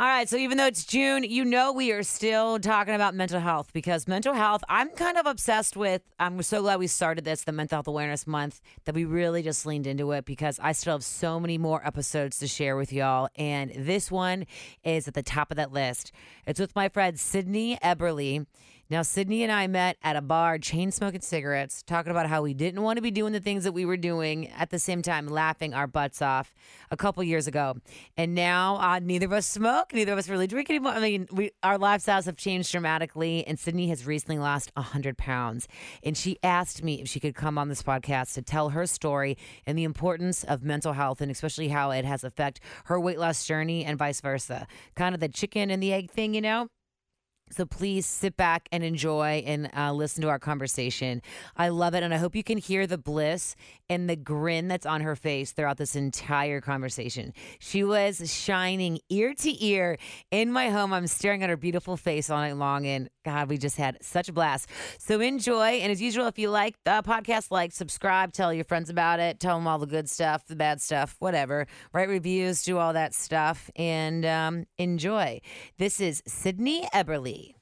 All right, so even though it's June, you know we are still talking about mental health because mental health, I'm kind of obsessed with. I'm so glad we started this, the Mental Health Awareness Month, that we really just leaned into it because I still have so many more episodes to share with y'all. And this one is at the top of that list. It's with my friend Sydney Eberly. Now, Sydney and I met at a bar, chain smoking cigarettes, talking about how we didn't want to be doing the things that we were doing at the same time, laughing our butts off a couple years ago. And now, uh, neither of us smoke, neither of us really drink anymore. I mean, we, our lifestyles have changed dramatically. And Sydney has recently lost 100 pounds. And she asked me if she could come on this podcast to tell her story and the importance of mental health, and especially how it has affected her weight loss journey and vice versa. Kind of the chicken and the egg thing, you know? So please sit back and enjoy and uh, listen to our conversation. I love it. And I hope you can hear the bliss and the grin that's on her face throughout this entire conversation. She was shining ear to ear in my home. I'm staring at her beautiful face all night long. And God, we just had such a blast. So enjoy. And as usual, if you like the podcast, like, subscribe, tell your friends about it, tell them all the good stuff, the bad stuff, whatever. Write reviews, do all that stuff, and um, enjoy. This is Sydney Eberly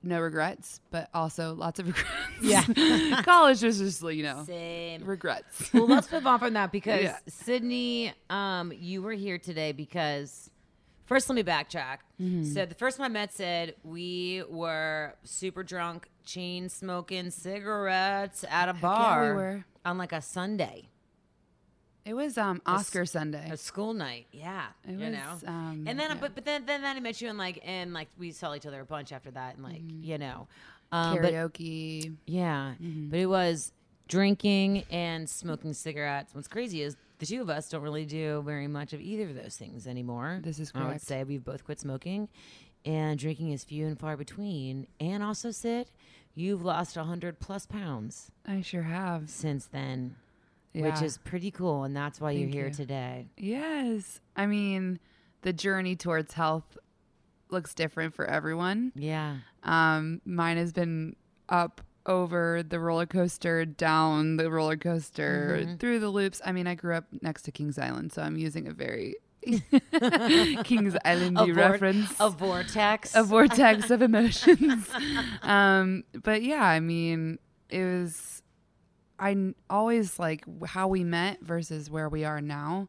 no regrets, but also lots of regrets. Yeah. College was just, you know, Same. regrets. well, let's move on from that because Yeah. Sydney, um, you were here today because first let me backtrack. Mm-hmm. So the first time I met Sid, we were super drunk, chain smoking cigarettes at a yeah, we bar were. on like a Sunday, It was um Oscar Sunday. a school night. Yeah, It you was, know. um, and then, yeah. but but then then then I met you and like and like we saw each other a bunch after that and like you know, um, but Karaoke. Yeah, Mm-hmm. but it was drinking and smoking cigarettes. What's crazy is the two of us don't really do very much of either of those things anymore. This is correct. I would say we've both quit smoking, and drinking is few and far between. And also, Sid, you've lost a hundred plus pounds I sure have. since then, Yeah. which is pretty cool. And that's why you're here you. today. Yes. I mean, the journey towards health looks different for everyone. Yeah, Um, mine has been up over the roller coaster, down the roller coaster, Mm-hmm. through the loops. I mean, I grew up next to Kings Island, so I'm using a very Kings Island vor- reference. a vortex. a vortex of emotions. um, but yeah, I mean, it was. I n- always like how we met versus where we are now.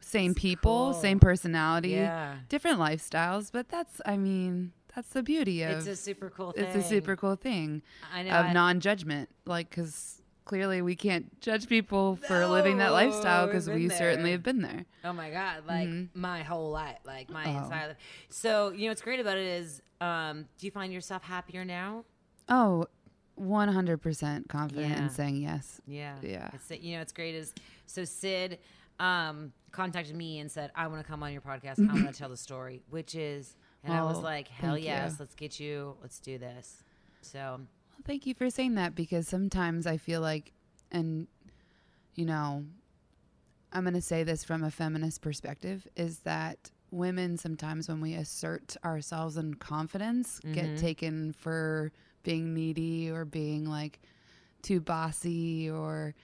Same people, cool. same personality, Yeah. different lifestyles. But that's, I mean, that's the beauty of It's a super cool thing. it's a super cool thing I know. of I- non-judgment. Like, because clearly we can't judge people for living that lifestyle because we been certainly have been there. Oh my god! Like my whole life, like my Oh. entire life. So you know what's great about it is, um, do you find yourself happier now? Oh, 100% confident Yeah. in saying yes. Yeah, Yeah. It's, you know, it's great is so Sid um, contacted me and said, "I want to come on your podcast. I want to tell the story," which is, and I was like, "Hell yes, you. let's get you, let's do this." So Well, thank you for saying that because sometimes I feel like, and you know, I'm going to say this from a feminist perspective is that women sometimes, when we assert ourselves in confidence, get mm-hmm. taken for being needy or being like too bossy or.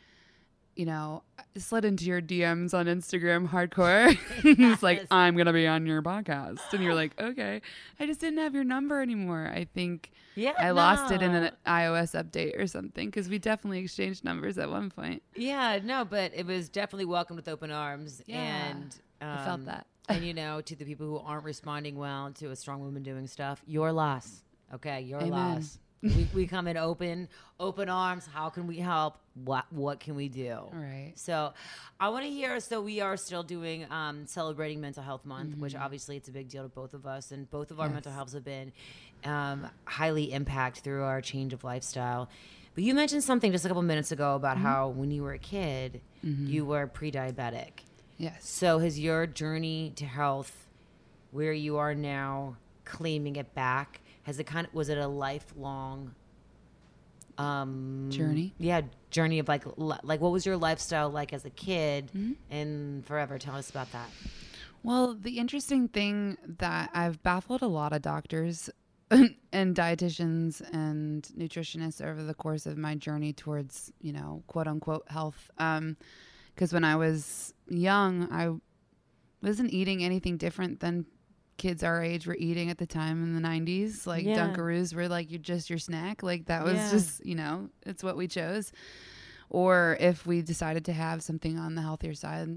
You know, slid into your DMs on Instagram hardcore. it's like, I'm going to be on your podcast. And you're like, okay, I just didn't have your number anymore. I think yeah, I lost it in an iOS update or something because we definitely exchanged numbers at one point. Yeah, no, but it was definitely welcomed with open arms. Yeah, and I felt um, that. and you know, to the people who aren't responding well to a strong woman doing stuff, your loss. Okay, your Amen. loss. We, we come in open, open arms. How can we help? What what can we do? Right. So, I want to hear. So we are still doing um, celebrating Mental Health Month, which Mm-hmm. obviously it's a big deal to both of us, and both of our mental healths have been um, highly impacted through our change of lifestyle. But you mentioned something just a couple minutes ago about Mm-hmm. how when you were a kid, you were pre-diabetic. Yes. So has your journey to health, where you are now, claiming it back, has it kind of was it a lifelong um Journey? Yeah, journey of like like what was your lifestyle like as a kid Mm-hmm. and forever? Tell us about that. Well, the interesting thing that I've baffled a lot of doctors and dietitians and nutritionists over the course of my journey towards, you know, quote unquote health. Um, because when I was young, I wasn't eating anything different than kids our age were eating at the time in the 90s. Like Yeah. Dunkaroos were like you just your snack. Like that was Yeah. just, you know, it's what we chose. Or if we decided to have something on the healthier side,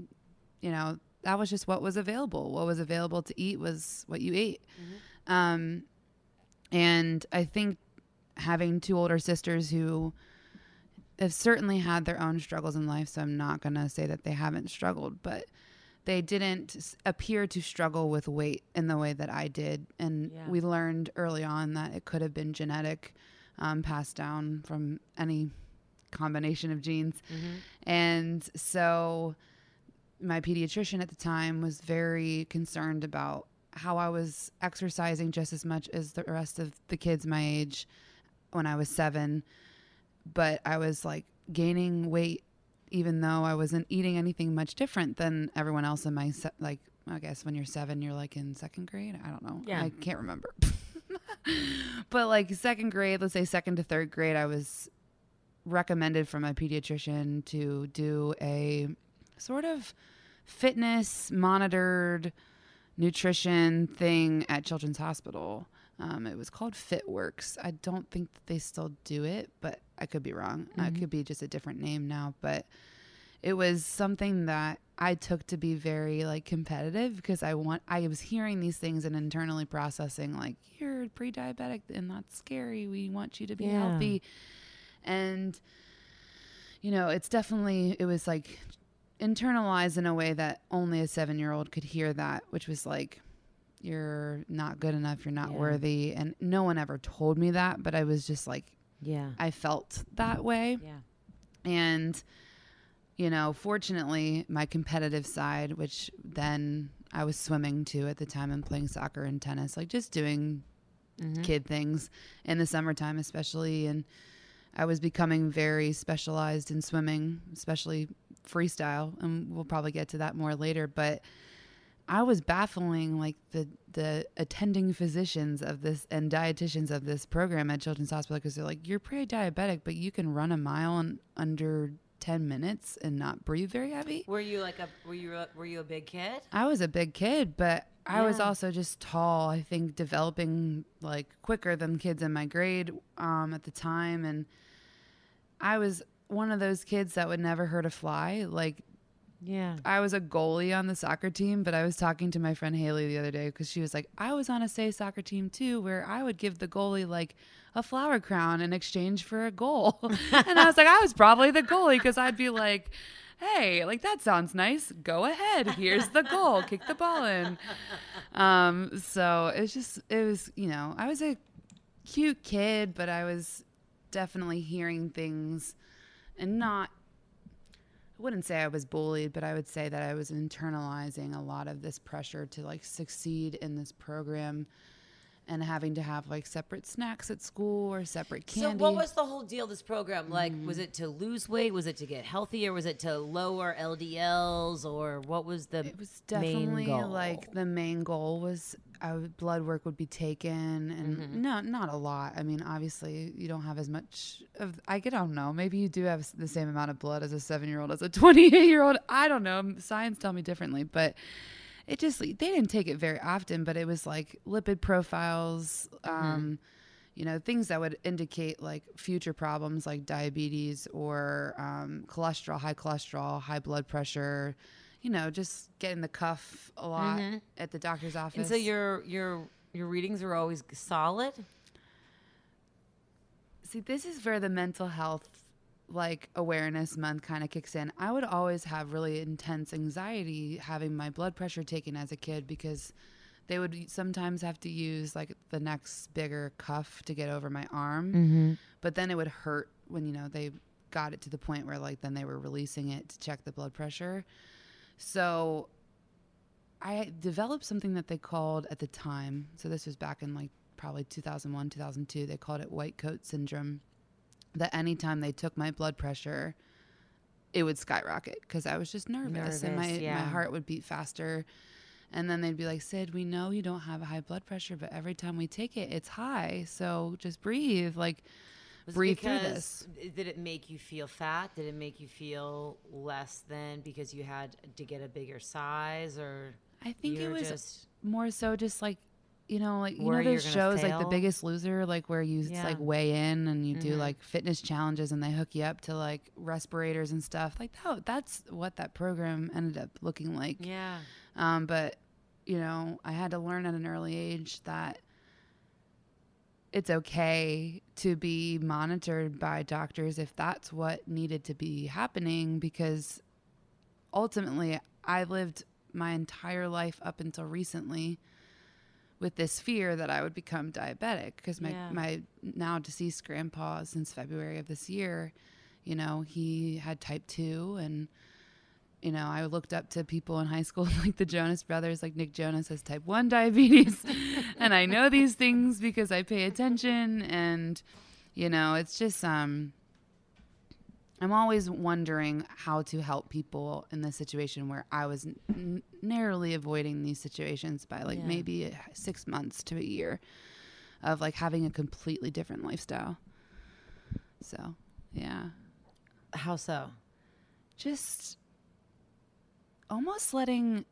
you know, that was just what was available. What was available to eat was what you ate. Um, and I think having two older sisters who have certainly had their own struggles in life, so I'm not going to say that they haven't struggled, but they didn't appear to struggle with weight in the way that I did. And Yeah. we learned early on that it could have been genetic, um, passed down from any combination of genes. And so my pediatrician at the time was very concerned about how I was exercising just as much as the rest of the kids my age when I was seven, but I was like gaining weight even though I wasn't eating anything much different than everyone else in my se- like I guess when you're 7 you're like in second grade, I don't know. Yeah. I can't remember. but like second grade, let's say second to third grade, I was recommended from my pediatrician to do a sort of fitness monitored nutrition thing at Children's Hospital. Um, it was called FitWorks. I don't think that they still do it, but I could be wrong. Uh, It could be just a different name now, but it was something that I took to be very like competitive because I want I was hearing these things and internally processing like you're pre-diabetic and that's scary. We want you to be Yeah. healthy. And you know, it's definitely it was like internalized in a way that only a 7-year-old could hear that, which was like you're not good enough, you're not Yeah. worthy and no one ever told me that, but I was just like Yeah. I felt that way. Yeah. And, you know, fortunately, my competitive side, which then I was swimming too at the time and playing soccer and tennis, like just doing mm-hmm. kid things in the summertime, especially. And I was becoming very specialized in swimming, especially freestyle. And we'll probably get to that more later. But I was baffling like the the attending physicians of this and dietitians of this program at Children's Hospital because they're like, you're pre-diabetic, but you can run a mile in under ten minutes and not breathe very heavy. Were you like a were you a, were you a big kid? I was a big kid, but I was also just tall. I think developing like quicker than kids in my grade um, at the time, and I was one of those kids that would never hurt a fly. Like Yeah. I was a goalie on the soccer team, but I was talking to my friend Haley the other day because she was like, I was on a say soccer team too, where I would give the goalie like a flower crown in exchange for a goal. and I was like, I was probably the goalie because I'd be like, hey, like that sounds nice. Go ahead. Here's the goal. Kick the ball in. Um, so it's just, it was, you know, I was a cute kid, but I was definitely hearing things and not I wouldn't say I was bullied, but I would say that I was internalizing a lot of this pressure to like succeed in this program and having to have like separate snacks at school or separate candy. So what was the whole deal of this program? Like was mm-hmm. it to lose weight? Was it to get healthier? Was it to lower LDLs or what was the it was definitely like the main goal was I would, blood work would be taken and Mm-hmm. no not a lot. I mean obviously you don't have as much of i get- I don't know. Maybe you do have the same amount of blood as a seven year old as a 28 year old i don't know. Science tell me differently but it just they didn't take it very often but it was like lipid profiles um you know things that would indicate like future problems like diabetes or um, cholesterol high cholesterol high blood pressure you know just getting the cuff a lot mm-hmm. at the doctor's office And so your your your readings are always solid? See, this is where the mental health like awareness month kind of kicks in. I would always have really intense anxiety having my blood pressure taken as a kid because they would sometimes have to use like the next bigger cuff to get over my arm. Mm-hmm. But then it would hurt when you know they got it to the point where like then they were releasing it to check the blood pressure. So I developed something that they called at the time. So this was back in like probably 2001, 2002. They called it white coat syndrome. That anytime they took my blood pressure, it would skyrocket because I was just nervous, and my, yeah. my heart would beat faster. And then they'd be like, Sid, we know you don't have a high blood pressure, but every time we take it, it's high. So just breathe. Like, Was breathe through because- this. Did it make you feel fat? Did it make you feel less than because you had to get a bigger size or I think it was more so just like you know, like you know those shows like The? Biggest Loser, like where you Yeah. like weigh in and you do Mhm. like fitness challenges and they hook you up to like respirators and stuff. Like that, that's what that program ended up looking like. Yeah. Um, but you know, I had to learn at an early age that it's okay to be monitored by doctors if that's what needed to be happening because ultimately I lived my entire life up until recently with this fear that I would become diabetic because my, Yeah. my now deceased grandpa since February of this year, you know, he had type 2 and you know, I looked up to people in high school like the Jonas brothers, like Nick Jonas has type 1 diabetes. and I know these things because I pay attention and you know, it's just um I'm always wondering how to help people in this situation where I was n- narrowly avoiding these situations by like Yeah. maybe uh, 6 months to a year of like having a completely different lifestyle. So, yeah How so? just almost letting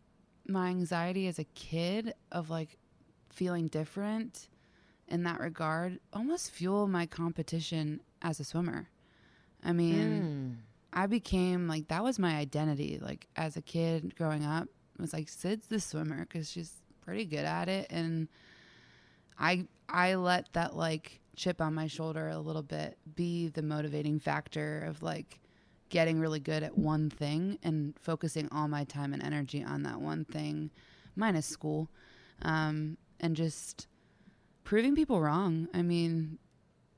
my anxiety as a kid of like feeling different in that regard almost fuel my competition as a swimmer. I mean, Mm. I became like that was my identity like as a kid growing up. It was like Sid's the swimmer cuz she's pretty good at it and I I let that like chip on my shoulder a little bit be the motivating factor of like getting really good at one thing and focusing all my time and energy on that one thing minus school um, and just proving people wrong i mean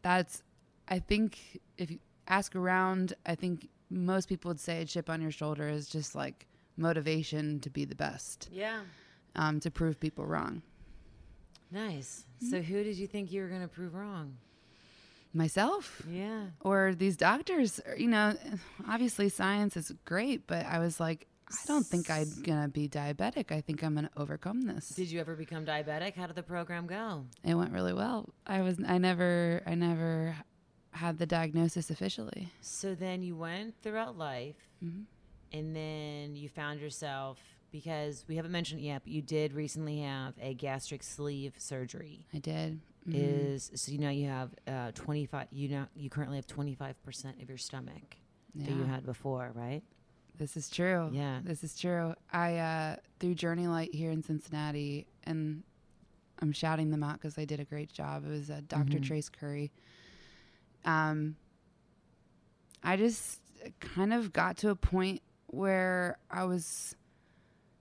that's i think if you ask around i think most people would say a chip on your shoulder is just like motivation to be the best Yeah. um, to prove people wrong Nice. Mm-hmm. So who did you think you were going to prove wrong? Myself Yeah. or these doctors you know obviously science is great but i was like i don't think i'm gonna be diabetic i think i'm gonna overcome this Did you ever become diabetic? How did the program go? it went really well i was i never i never had the diagnosis officially So then you went throughout life Mhm. and then you found yourself because we haven't mentioned it yet, but you did recently have a gastric sleeve surgery. i did Mhm. Is so you know you have uh, twenty five. You know you currently have twenty five percent of your stomach that you had before, right? This is true. Yeah. This is true. I uh through JourneyLite here in Cincinnati and I'm shouting them out because they did a great job. It was uh, doctor Mhm. Trace Curry. Um I just kind of got to a point where I was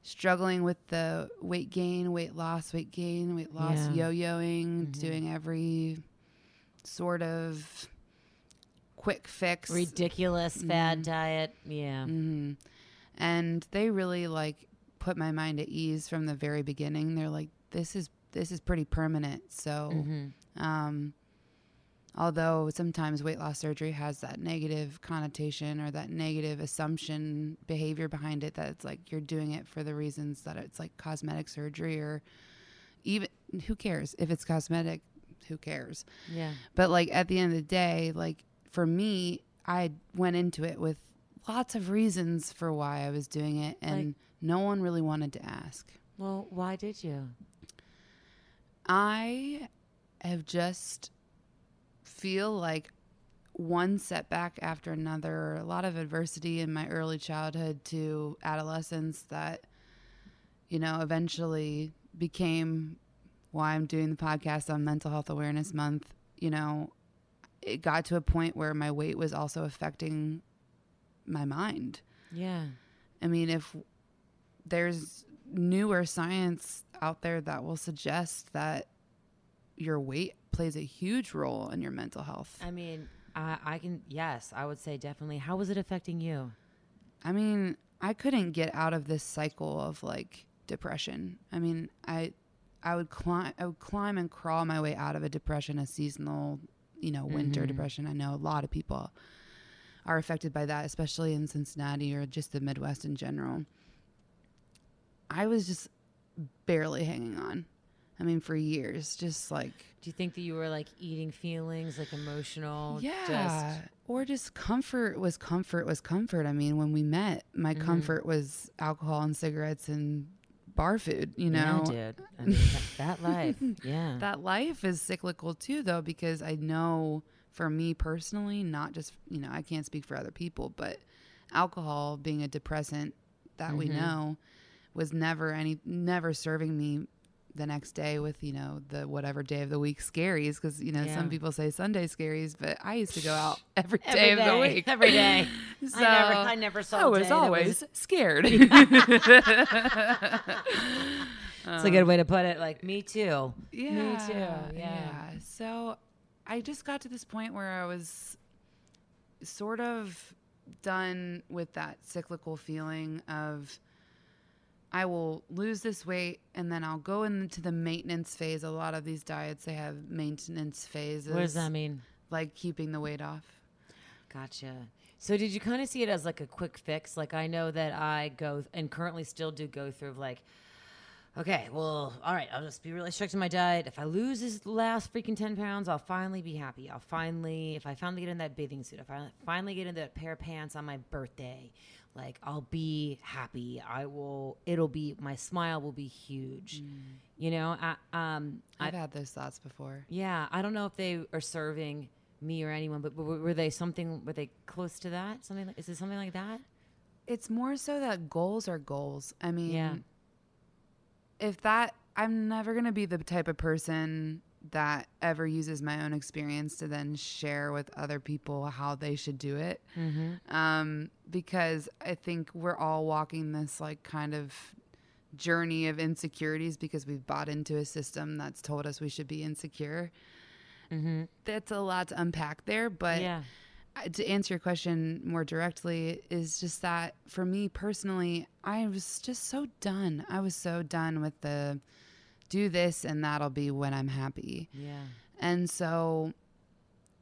struggling with the weight gain, weight loss, weight gain, weight loss, Yeah. yo-yoing, Mhm. doing every sort of quick fix Ridiculous fad Mhm. diet. Yeah. hmm And they really like put my mind at ease from the very beginning. They're like, this is this is pretty permanent. So, Mhm. um, although sometimes weight loss surgery has that negative connotation or that negative assumption behavior behind it, that it's like you're doing it for the reasons that it's like cosmetic surgery or even who cares if it's cosmetic? Who cares? Yeah. But like at the end of the day, like for me, I went into it with lots of reasons for why I was doing it, and Like- no one really wanted to ask. Well, why did you? I have just feel like one setback after another, a lot of adversity in my early childhood to adolescence that, you know, eventually became why I'm doing the podcast on Mental Health Awareness Month. You know, it got to a point where my weight was also affecting my mind. Yeah. I mean, if there's newer science out there that will suggest that your weight plays a huge role in your mental health. I mean, I, I can, yes, I would say definitely. How was it affecting you? I mean, I couldn't get out of this cycle of like depression. I mean, I I would climb I would climb and crawl my way out of a depression, a seasonal, you know, winter Mhm. depression. I know a lot of people are affected by that, especially in Cincinnati or just the Midwest in general. I was just barely hanging on. I mean, for years, just like Do you think that you were like eating feelings, like emotional? yeah, Just, or just comfort was comfort was comfort. I mean, when we met, my Mhm. comfort was alcohol and cigarettes and bar food, you Yeah, know. dude. I mean, that, that life. Yeah. that life is cyclical too though because i know for me personally not just you know i can't speak for other people but alcohol being a depressant that we Mhm. know was never any never serving me the next day with you know the whatever day of the week scaries because you know Yeah. some people say sunday scaries but i used to go out every Every day of the week every day. so I never, I never saw. I a oh, day was always scared It's a good um, way to put it. Like me too. Yeah. Me too, yeah. So I just got to this point where I was sort of done with that cyclical feeling of I will lose this weight and then I'll go into the maintenance phase. A lot of these diets they have maintenance phases. What does that mean? Like keeping the weight off. Gotcha. So did you kind of see it as like a quick fix? Like I know that I go and currently still do go through of like, okay, well, all right, I'll just be really strict in my diet. If I lose this last freaking ten pounds, I'll finally be happy. I'll finally, if I finally get in that bathing suit, if I finally get into that pair of pants on my birthday, like I'll be happy. I will. It'll be my smile will be huge. You know, I, um, I, I've had those thoughts before. yeah, I don't know if they are serving me or anyone, but were, were they something? Were they close to that? Something? Like, is it something like that? It's more so that goals are goals. I mean, Yeah. if that, I'm never going to be the type of person that ever uses my own experience to then share with other people how they should do it. Mm-hmm. Um, because I think we're all walking this like kind of journey of insecurities because we've bought into a system that's told us we should be insecure. Mm-hmm. That's a lot to unpack there, but yeah. to answer your question more directly is just that for me personally i was just so done i was so done with the do this and that'll be when i'm happy. Yeah. and so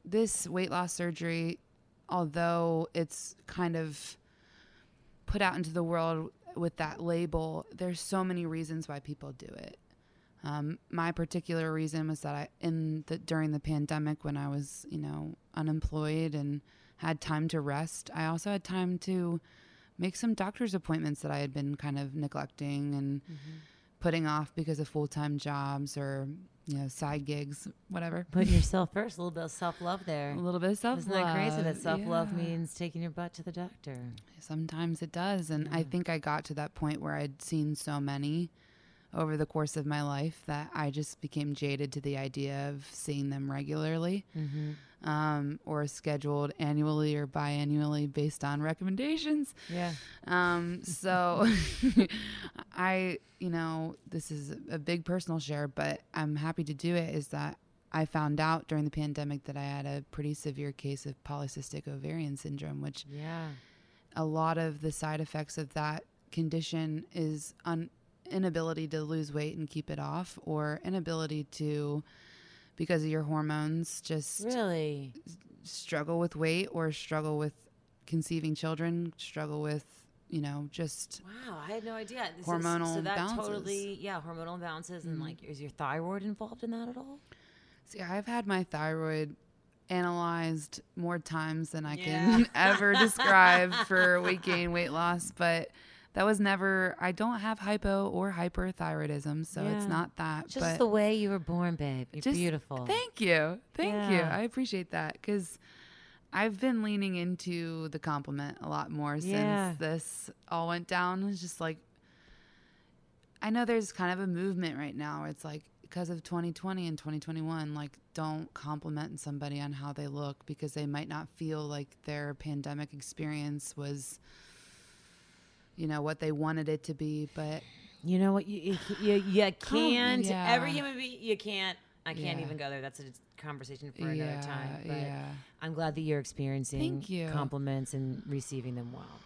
this weight loss surgery although it's kind of put out into the world with that label there's so many reasons why people do it. Um, my particular reason was that I, in the during the pandemic, when I was, you know, unemployed and had time to rest, I also had time to make some doctor's appointments that I had been kind of neglecting and putting off because of full time jobs or you know side gigs, whatever. Putting yourself first. A little bit of self love there. A little bit of self love. Isn't that crazy that self love means taking your butt to the doctor? Sometimes it does. And I think I got to that point where I'd seen so many over the course of my life that I just became jaded to the idea of seeing them regularly Mm-hmm. Um, or scheduled annually or biannually based on recommendations. Yeah. Um, so I, you know, this is a big personal share, but I'm happy to do it. Is that I found out during the pandemic that I had a pretty severe case of polycystic ovarian syndrome, which Yeah. a lot of the side effects of that condition is un- inability to lose weight and keep it off or inability to because of your hormones just Really? struggle with weight or struggle with conceiving children struggle with you know just Wow, I had no idea. This is- Hormonal so that imbalances. totally, yeah, hormonal imbalances, and Mhm. like, is your thyroid involved in that at all? see i've had my thyroid analyzed more times than i Yeah. can ever describe for weight gain weight loss but that was never i don't have hypo or hyperthyroidism so it's not that Just the way you were born, babe. You're Just beautiful. Thank you. Thank you. I appreciate that because I've been leaning into the compliment a lot more Yeah. since this all went down. It's just like, I know there's kind of a movement right now. Where it's like, because of 2020 and 2021, like, don't compliment somebody on how they look because they might not feel like their pandemic experience was, you know, what they wanted it to be. But You know what? You you, you, can't. yeah. Every human being, you can't. I can't Yeah. even go there. That's a conversation for another yeah, time. But yeah. I'm glad that you're experiencing Thank you. compliments and receiving them well.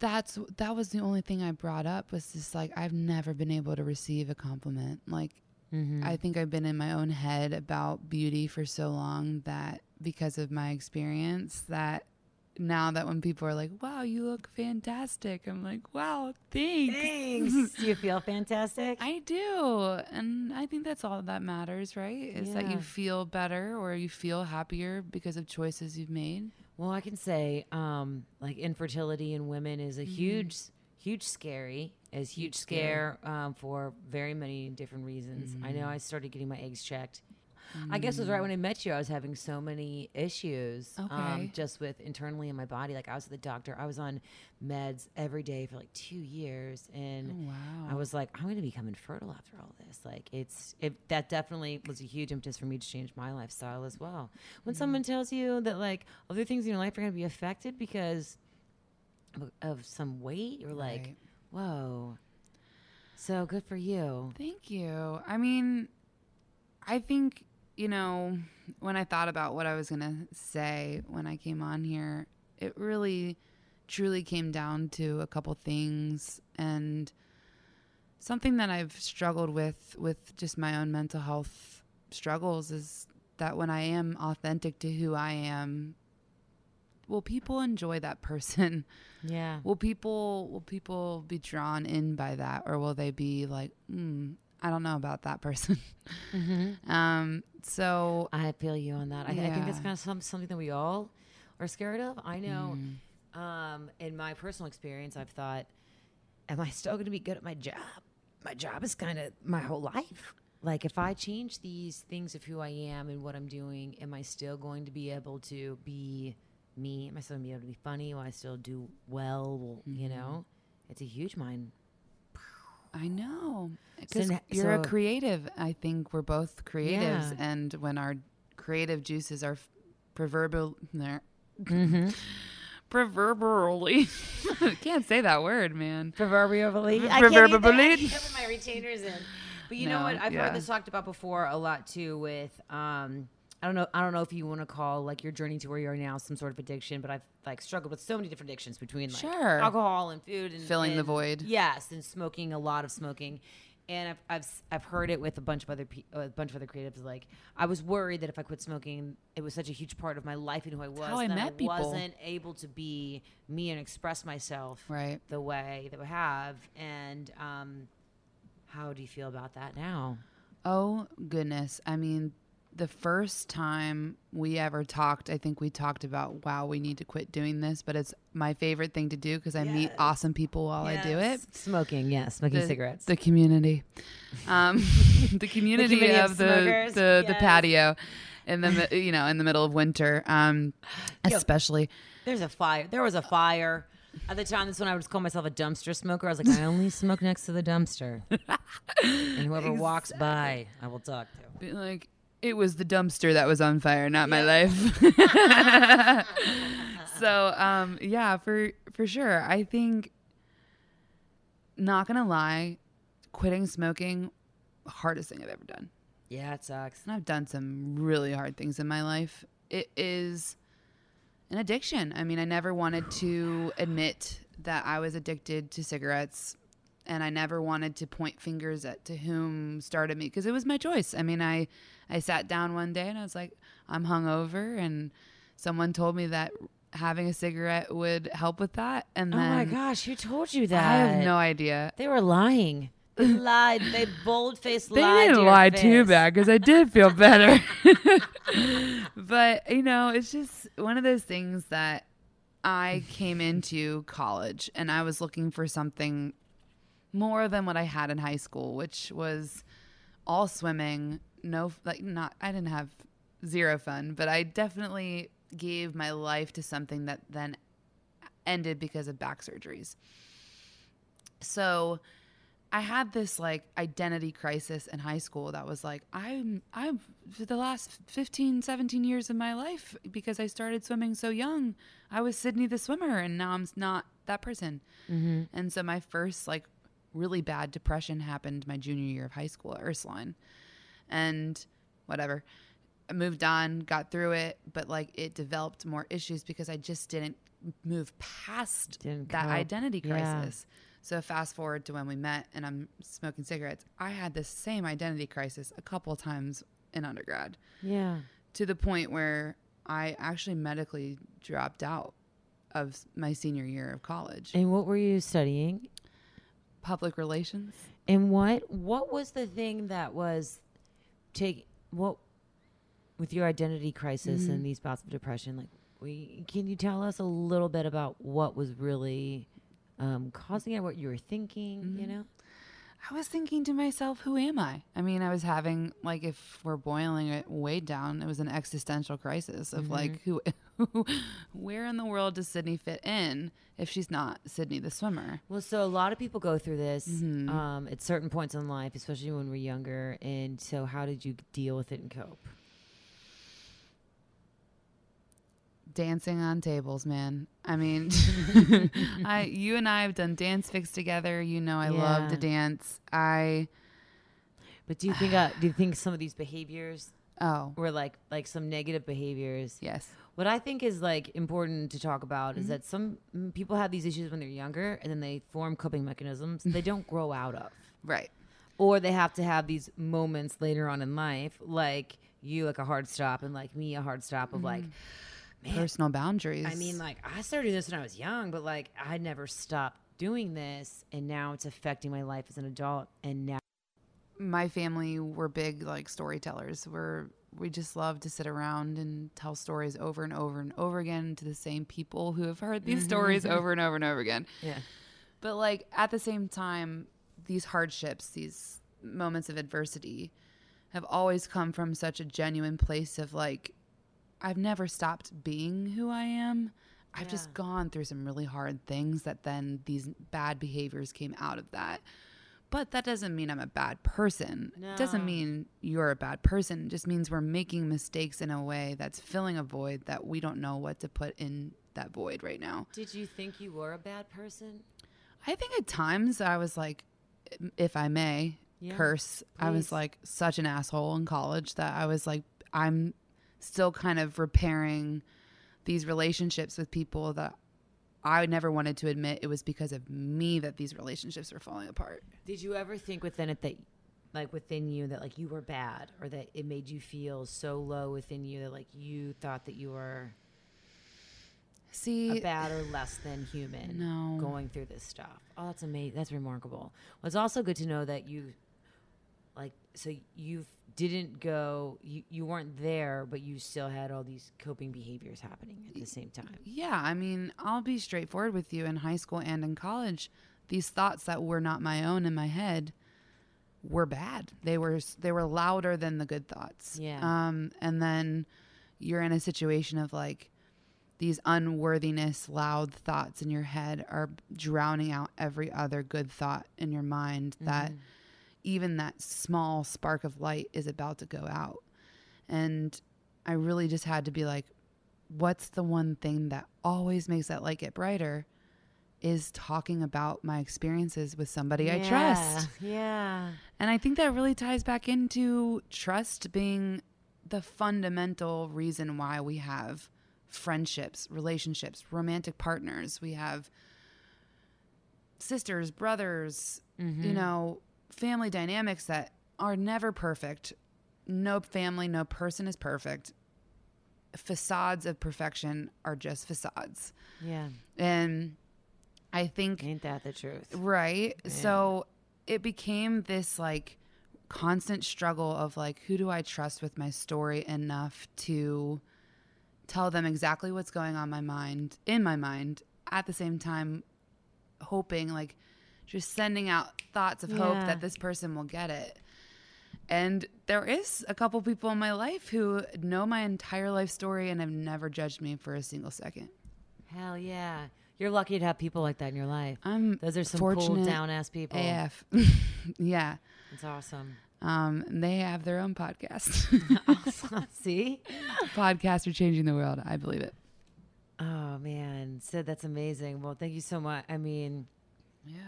that's that was the only thing I brought up was just like I've never been able to receive a compliment. Like Mm-hmm. I think I've been in my own head about beauty for so long that because of my experience that now that when people are like, "Wow, you look fantastic." I'm like, "Wow, thanks." Thanks. Do you feel fantastic? I do. And I think that's all that matters, right? Is that you feel better or you feel happier because of choices you've made. Well, I can say, um, like infertility in women is a Mm-hmm. huge, huge scary. Is huge, Huge scare. scare um, for very many different reasons. I know I started getting my eggs checked. I guess it was right when I met you. I was having so many issues um, just with internally in my body. Like I was at the doctor. I was on meds every day for like two years, and Oh, wow. I was like, I'm going to become infertile after all this. Like it's it that definitely was a huge impetus for me to change my lifestyle as well. When someone tells you that like other things in your life are going to be affected because of, of some weight, you're like, Right. whoa. So good for you. Thank you. I mean, I think, you know, when I thought about what I was going to say when I came on here, it really truly came down to a couple things and something that I've struggled with with just my own mental health struggles is that when I am authentic to who I am, will people enjoy that person? Yeah. will people will people be drawn in by that or will they be like mm, i don't know about that person Mm-hmm. um so I feel you on that. I, I think that's kind of some, something that we all are scared of. I know mm, um, in my personal experience, I've thought, am I still going to be good at my job? My job is kind of my whole life. Like, if I change these things of who I am and what I'm doing, am I still going to be able to be me? Am I still going to be able to be funny? Will I still do well? You Mm-hmm. know, it's a huge mind. I know because So- you're a creative i think we're both creatives Yeah. and when our creative juices are f- proverbial there Mm-hmm. proverbially can't say that word man Proverbially. I Proverbially. can't either. I can't put my retainers in. But you know what? I've yeah. heard this talked about before a lot too with um I don't know I don't know if you want to call like your journey to where you are now some sort of addiction, but I've like struggled with so many different addictions between like Sure. alcohol and food and Filling the void. Yes, and smoking a lot of smoking. And I've, I've I've heard it with a bunch of other pe- a bunch of other creatives. Like I was worried that if I quit smoking, it was such a huge part of my life and who I was. how I met people. wasn't able to be me and express myself right the way that we have. And um, how do you feel about that now? Oh goodness. I mean, the first time we ever talked, I think we talked about, wow, we need to quit doing this, but it's my favorite thing to do because I meet awesome people while I do it. Smoking, yes, smoking The- cigarettes. The community. Um, the community community of of, the, smokers, the, the yes. patio in the, you know, in the middle of winter, um, Yo. especially. There's a fire. There was a fire. At the time, that's when I would call myself a dumpster smoker. I was like, I only smoke next to the dumpster, and whoever walks by, I will talk to. Be like, it was the dumpster that was on fire, not my life. so, um, yeah, for for sure. I think, not gonna lie, quitting smoking, hardest thing I've ever done. Yeah, it sucks. And I've done some really hard things in my life. It is an addiction. I mean, I never wanted to admit that I was addicted to cigarettes and I never wanted to point fingers at to whom started me because it was my choice. I mean, I I sat down one day and I was like, I'm hungover and someone told me that having a cigarette would help with that and Oh my gosh, who told you that? I have no idea. They were lying. They lied. They bold faced lied. They didn't to lie too bad because I did feel better. but you know, it's just one of those things that I came into college and I was looking for something more than what I had in high school, which was all swimming. No, like not. I didn't have zero fun, but I definitely gave my life to something that then ended because of back surgeries. So I had this like identity crisis in high school that was like I'm I'm for the last 15 17 years of my life because I started swimming so young I was Sydney the swimmer and now I'm not that person mm-hmm. and so my first like really bad depression happened my junior year of high school at Ursuline and whatever I moved on got through it but like it developed more issues because I just didn't move past Didn't that cope. identity Yeah. crisis so fast forward to when we met and I'm smoking cigarettes. I had this same identity crisis a couple times in undergrad Yeah. to the point where I actually medically dropped out of my senior year of college. And what were you studying? Public relations. And what what was the thing that was take what with your identity crisis Mm-hmm. and these bouts of depression? Like, we can you tell us a little bit about what was really um, causing it, what you were thinking, you know? I was thinking to myself, who am I? I mean, I was having like if we're boiling it way down, it was an existential crisis of like who where in the world does Sydney fit in if she's not Sydney the swimmer? Well, so a lot of people go through this um, at certain points in life, especially when we're younger. And so, how did you deal with it and cope? Dancing on tables, man. I mean, I you and I have done dance fix together. You know I love to dance. I But do you think uh, do you think some of these behaviors oh, were like like some negative behaviors? yes. What I think is like important to talk about is that some mm, people have these issues when they're younger, and then they form coping mechanisms they don't grow out of, Right. or they have to have these moments later on in life, like you, like a hard stop, and like me, a hard stop of like, man, Personal boundaries. I mean, like I started doing this when I was young, but like I never stopped doing this, and now it's affecting my life as an adult, and now. My family were big like storytellers. We're we just love to sit around and tell stories over and over and over again to the same people who have heard these mm-hmm. stories over and over and over again. Yeah. But like at the same time, these hardships, these moments of adversity have always come from such a genuine place of like I've never stopped being who I am. I've just gone through some really hard things that then these bad behaviors came out of that. But that doesn't mean I'm a bad person. It doesn't mean you're a bad person. It just means we're making mistakes in a way that's filling a void that we don't know what to put in that void right now. Did you think you were a bad person? I think at times I was like, if I may Yeah, curse, I was like such an asshole in college that I was like, I'm still kind of repairing these relationships with people that I never wanted to admit it was because of me that these relationships were falling apart. Did you ever think within it that, like within you, that like you were bad, or that it made you feel so low within you that like you thought that you were a See, bad or less than human No. going through this stuff? Oh, that's amazing. That's remarkable. Well, it's also good to know that you, like, so you didn't go, you, you weren't there, but you still had all these coping behaviors happening at the same time. yeah, I mean, I'll be straightforward with you in high school and in college. These thoughts that were not my own in my head were bad. They were they were louder than the good thoughts. Yeah. Um and then you're in a situation of like these unworthiness loud thoughts in your head are drowning out every other good thought in your mind that even that small spark of light is about to go out. And I really just had to be like what's the one thing that always makes that light get brighter is talking about my experiences with somebody I trust. Yeah. And I think that really ties back into trust being the fundamental reason why we have friendships, relationships, romantic partners. We have sisters, brothers, you mm-hmm. know, family dynamics that are never perfect. No family, no person is perfect. Facades of perfection are just facades. Yeah. And I think Ain't that the truth? Right. So it became this like constant struggle of like, who do I trust with my story enough to tell them exactly what's going on my mind in my mind at the same time hoping like just sending out thoughts of hope that this person will get it. And there is a couple people in my life who know my entire life story and have never judged me for a single second. Hell yeah. You're lucky to have people like that in your life. I'm Those are some cool down ass people. AF. yeah. It's awesome. Um, they have their own podcast. See? Podcasts are changing the world. I believe it. Oh man, Sid, that's amazing. Well, thank you so much. I mean, Yeah.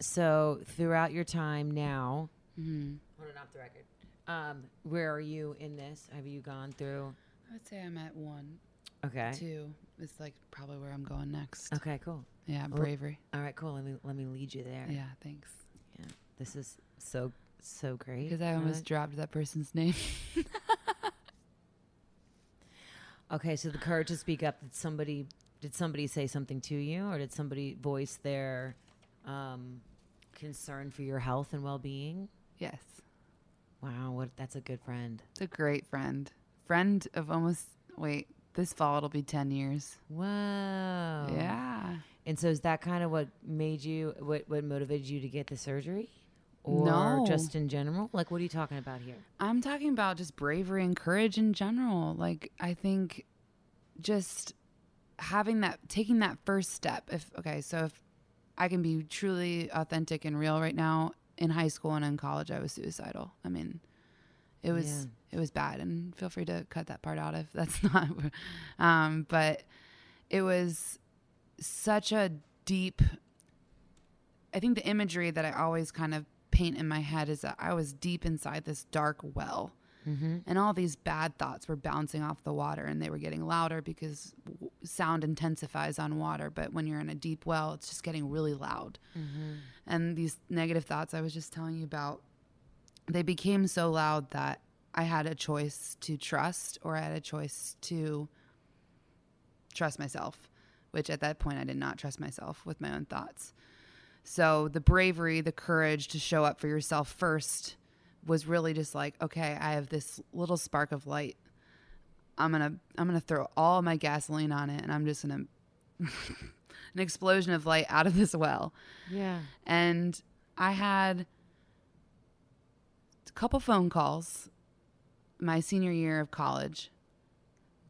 so throughout your time now, hmm hold it off the record. Um, where are you in this? Have you gone through? I would say I'm at one, Okay. two. It's like probably where I'm going next. Okay. Cool. Yeah, Well- bravery. All right. Cool. Let me let me lead you there. Yeah, thanks. Yeah. This is so so great. Because I almost Right? dropped that person's name. Okay. So the courage to speak up. that somebody did somebody say something to you, or did somebody voice their um, concern for your health and well being? yes. Wow. What? That's a good friend. It's a great friend. Friend of almost, wait, this fall it'll be 10 years. Whoa. Yeah. And so is that kind of what made you what what motivated you to get the surgery? Or No. just in general? Like what are you talking about here? I'm talking about just bravery and courage in general. Like I think just having that taking that first step. If okay, so if I can be truly authentic and real right now, in high school and in college I was suicidal. I mean, it was it was bad and feel free to cut that part out if that's not um but it was such a deep I think the imagery that I always kind of paint in my head is that I was deep inside this dark well. Mm-hmm. And all these bad thoughts were bouncing off the water and they were getting louder because w- sound intensifies on water. But when you're in a deep well, it's just getting really loud. Mm-hmm. And these negative thoughts I was just telling you about, they became so loud that I had a choice to trust or I had a choice to trust myself, which at that point I did not trust myself with my own thoughts. So the bravery, the courage to show up for yourself first was really just like, okay, I have this little spark of light. I'm going to I'm to throw all my gasoline on it and I'm just to an explosion of light out of this well. Yeah. And I had a couple phone calls my senior year of college.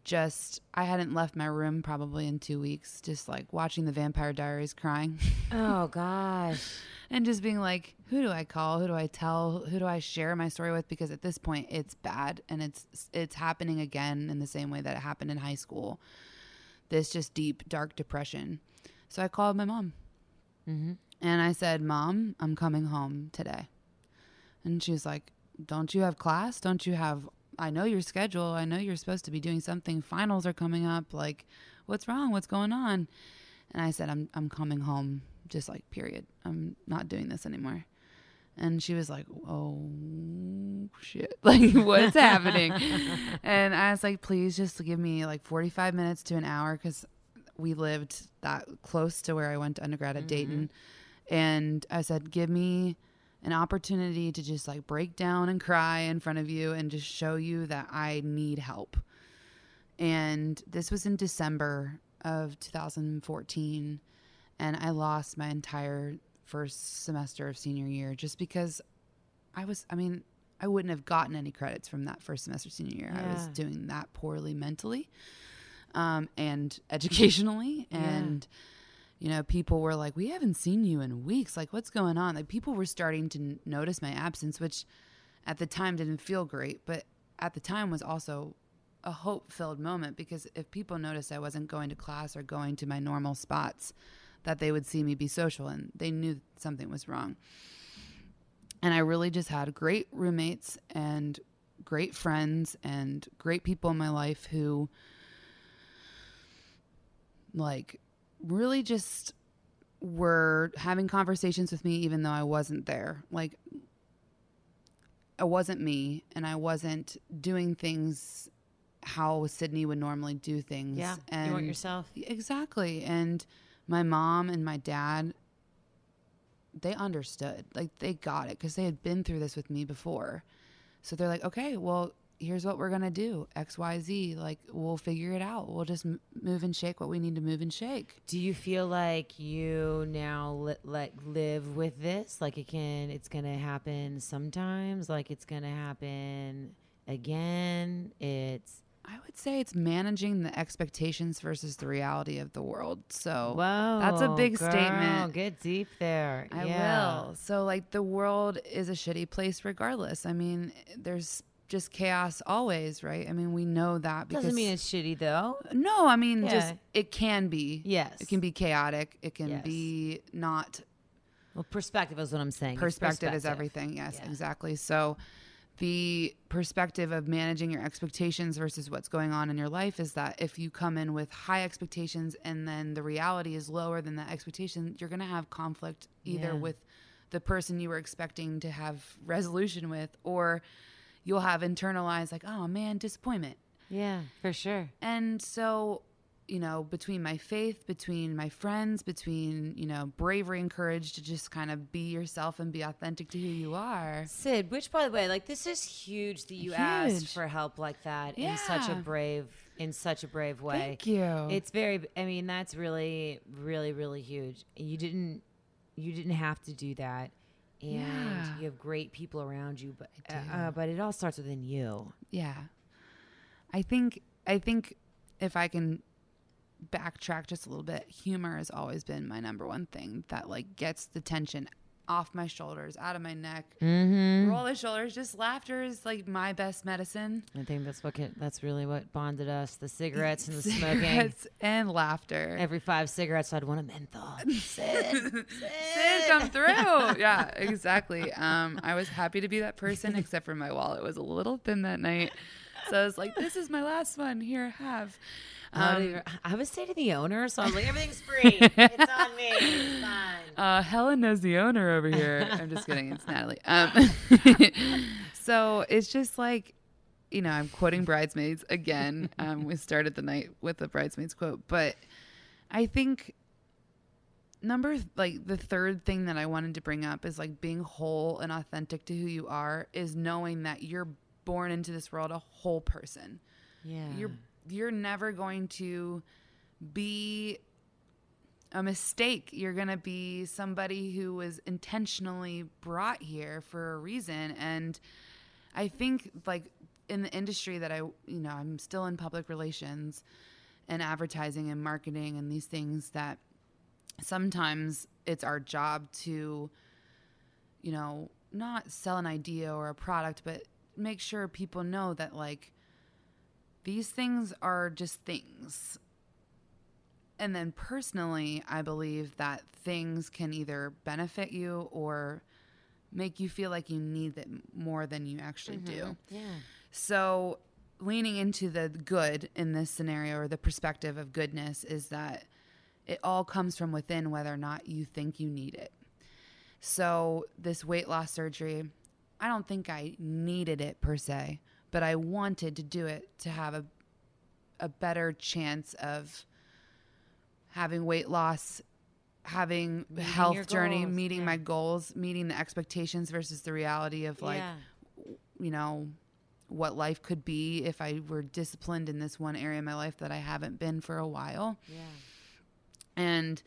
Just, I hadn't left my room probably in two weeks, just like watching the Vampire Diaries crying Oh gosh. And just being like, who do I call? Who do I tell? Who do I share my story with? Because at this point, it's bad and it's it's happening again in the same way that it happened in high school. This just deep, dark depression. So I called my mom Mm-hmm. and I said, Mom, I'm coming home today. And she was like, Don't you have class? Don't you have, I know your schedule. I know you're supposed to be doing something. Finals are coming up. Like, what's wrong? What's going on? And I said, I'm, I'm coming home, just like, period. I'm not doing this anymore. And she was like, Oh shit. Like, what's happening? And I was like, Please just give me like 45 minutes to an hour because we lived that close to where I went to undergrad at Dayton. Mm-hmm. And I said, give me an opportunity to just like break down and cry in front of you and just show you that I need help. And this was in December of 2014. And I lost my entire first semester of senior year just because I was, I mean, I wouldn't have gotten any credits from that first semester senior year. I was doing that poorly mentally um, and educationally. Yeah. And, you know, people were like, we haven't seen you in weeks. Like, what's going on? Like, people were starting to n- notice my absence, which at the time didn't feel great, but at the time was also a hope filled moment because if people noticed I wasn't going to class or going to my normal spots, that they would see me be social and they knew something was wrong. And I really just had great roommates and great friends and great people in my life who like really just were having conversations with me even though I wasn't there. Like it wasn't me and I wasn't doing things how Sydney would normally do things. Yeah. And you weren't yourself. Exactly. And my mom and my dad, they understood. Like they got it because they had been through this with me before. So they're like, okay, well, here's what we're to do X, Y, Z. Like we'll figure it out. We'll just m- move and shake what we need to move and shake. Do you feel like you now li- like live with this? Like it can, it's gonna happen sometimes. Like it's gonna happen again. It's I would say it's managing the expectations versus the reality of the world. So whoa. that's a big girl, statement. Get deep there. I yeah. will. So, like, the world is a shitty place regardless. I mean, there's just chaos always, right? I mean, we know that because Doesn't mean it's shitty though. no, I mean, just it can be. Yes. It can be chaotic. It can Yes. be not. Well, perspective is what I'm saying. It's Perspective, is everything. Yes, Yeah. exactly. So, the perspective of managing your expectations versus what's going on in your life is that if you come in with high expectations and then the reality is lower than that expectation, you're going to have conflict either Yeah. with the person you were expecting to have resolution with, or you'll have internalized, like, oh man, disappointment. Yeah, for sure. And so, you know, between my faith, between my friends, between, you know, bravery and courage to just kind of be yourself and be authentic to who you are. Sid, which by the way, like this is huge that you asked for help like that in such a brave in such a brave way. Thank you. It's very. I mean, that's really, really, really huge. You didn't. You didn't have to do that, and Yeah. you have great people around you. But uh, uh, but it all starts within you. yeah. I think I think if I can backtrack just a little bit, humor has always been my number one thing that like gets the tension off my shoulders, out of my neck. Mm-hmm. Roll the shoulders. Just laughter is like my best medicine. I think that's what. Can, that's really what bonded us: the cigarettes and the smoking. Cigarettes and laughter. Every five cigarettes, I'd want a menthol. Sid, Sid, come through. yeah, exactly. Um, I was happy to be that person, except for my wallet was a little thin that night. So I was like, "This is my last one. Here, have." Um, you- I would say to the owner, so I was like, everything's free. it's on me. It's fine. Uh, Helen knows the owner over here. I'm just kidding. It's Natalie. Um, so it's just like, you know, I'm quoting Bridesmaids again. Um, we started the night with a Bridesmaids quote, but I think number like the third thing that I wanted to bring up is like being whole and authentic to who you are is knowing that you're born into this world a whole person Yeah. you're you're never going to be a mistake. You're going to be somebody who was intentionally brought here for a reason and I think like in the industry that I you know, I'm still in public relations and advertising and marketing and these things that sometimes it's our job to you know, not sell an idea or a product, but make sure people know that like these things are just things. And then personally, I believe that things can either benefit you or make you feel like you need it more than you actually mm-hmm. do. Yeah. So, leaning into the good in this scenario or the perspective of goodness is that it all comes from within, whether or not you think you need it. So, this weight loss surgery, I don't think I needed it per se, but I wanted to do it to have a, a better chance of having weight loss, having Meeting health journey, goals, meeting yeah. my goals, meeting the expectations versus the reality of like, yeah. you know, what life could be if I were disciplined in this one area of my life that I haven't been for a while. Yeah. And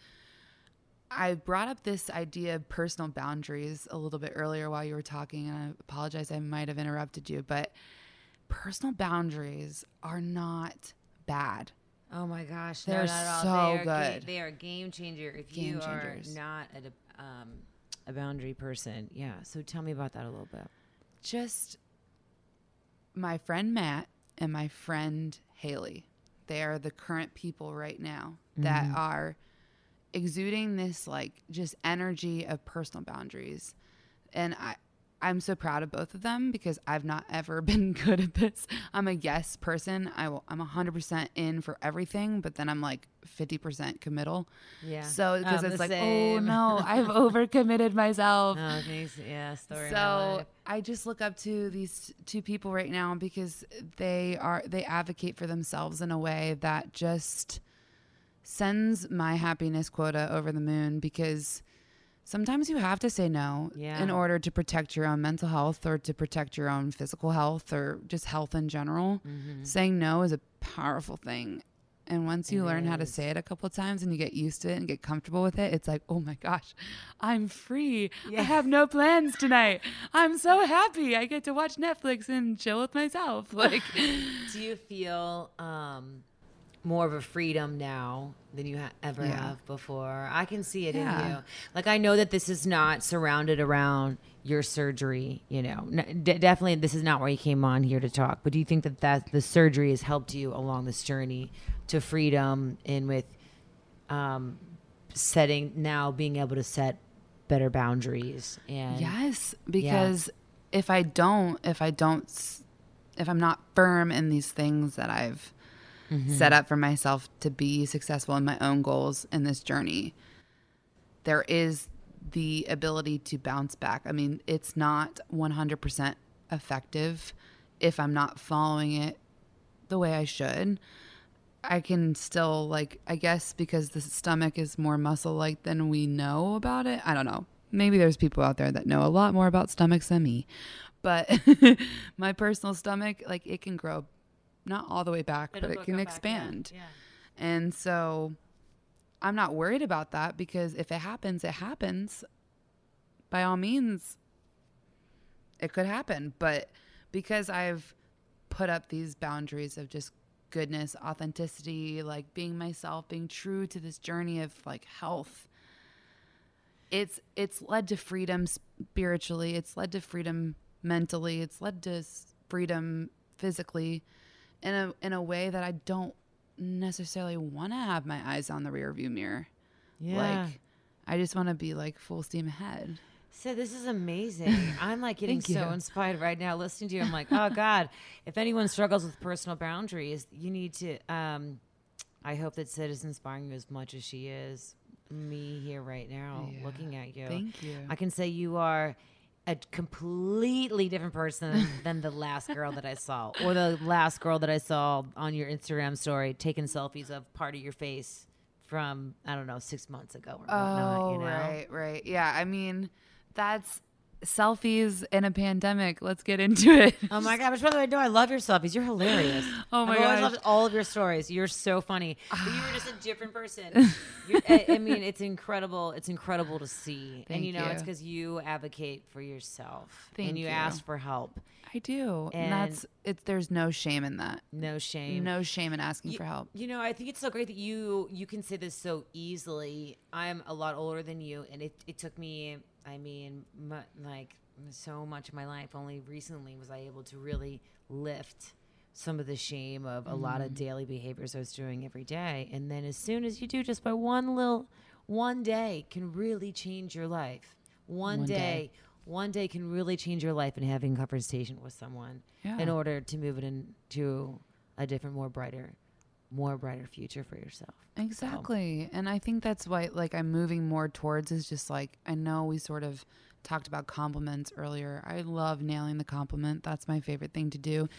I brought up this idea of personal boundaries a little bit earlier while you were talking, and I apologize, I might have interrupted you, but personal boundaries are not bad. Oh my gosh, They're no, not at all. so they are ga- good. they are a game changer if Game you changers. are not a, um, a boundary person. Yeah. So tell me about that a little bit. Just my friend Matt and my friend Haley. They are the current people right now that are exuding this like just energy of personal boundaries. And I I'm so proud of both of them because I've not ever been good at this. I'm a yes person. I will, I'm 100% in for everything, but then I'm like 50% committal. Yeah. So because it's like, oh no, I've overcommitted myself. Oh, geez, yeah, story. So. I just look up to these two people right now because they are they advocate for themselves in a way that just sends my happiness quota over the moon because sometimes you have to say no Yeah. in order to protect your own mental health or to protect your own physical health or just health in general. Mm-hmm. Saying no is a powerful thing. And once you It learn how to say it a couple of times and you get used to it and get comfortable with it, it's like, oh my gosh, I'm free. Yeah. I have no plans tonight. I'm so happy. I get to watch Netflix and chill with myself. Like, Do you feel um, more of a freedom now than you ha- ever Yeah. have before? I can see it in you. Like I know that this is not surrounded around your surgery. You know, N- d- definitely this is not why you came on here to talk. But do you think that that the surgery has helped you along this journey to freedom and with um, setting now being able to set better boundaries and yes, because if I don't, if I don't, if I'm not firm in these things that I've set mm-hmm. up for myself to be successful in my own goals in this journey, there is the ability to bounce back. I mean, it's not 100% effective if I'm not following it the way I should. I can still like I guess because the stomach is more muscle like than we know about it. I don't know. Maybe there's people out there that know a lot more about stomachs than me. But my personal stomach, like it can grow not all the way back, It'll but it can go back, yeah, expand. yeah. And so I'm not worried about that because if it happens, it happens. By all means, it could happen. But because I've put up these boundaries of just goodness, authenticity, like being myself, being true to this journey of like health, it's it's led to freedom spiritually, it's led to freedom mentally, it's led to freedom physically in a in a way that I don't necessarily want to have my eyes on the rearview mirror. Yeah. Like I just want to be like full steam ahead. So this is amazing. I'm like getting so you. inspired right now listening to you. I'm like, oh God, if anyone struggles with personal boundaries, you need to. Um, I hope that Sid is inspiring you as much as she is me here right now, Yeah. looking at you. Thank you. I can say you are a completely different person than the last girl that I saw, or the last girl that I saw on your Instagram story taking selfies of part of your face from I don't know six months ago or whatnot. oh, you know? right, right. Yeah, I mean, that's selfies in a pandemic. Let's get into it. Oh my god! Which by the way, no, I love your selfies. You're hilarious. Oh my god! I've always loved all of your stories. You're so funny. But you were just a different person. I, I mean, it's incredible. It's incredible to see, and Thank you know, it's because you advocate for yourself Thank and you, you. ask for help. I do. And, And- that's it's there's no shame in that. No shame. No shame in asking You- for help. You know, I think it's so great that you you can say this so easily. I'm a lot older than you, and it, it took me. I mean, mu like so much of my life. Only recently was I able to really lift some of the shame of a lot Mm. of daily behaviors I was doing every day. And then as soon as you do, just by one little one day, can really change your life. One, One day. day. One day can really change your life in having a conversation with someone in order to move it into a different, more brighter, more brighter future for yourself. Exactly. And I think that's why like I'm moving more towards is just like I know we sort of talked about compliments earlier. I love nailing the compliment. That's my favorite thing to do.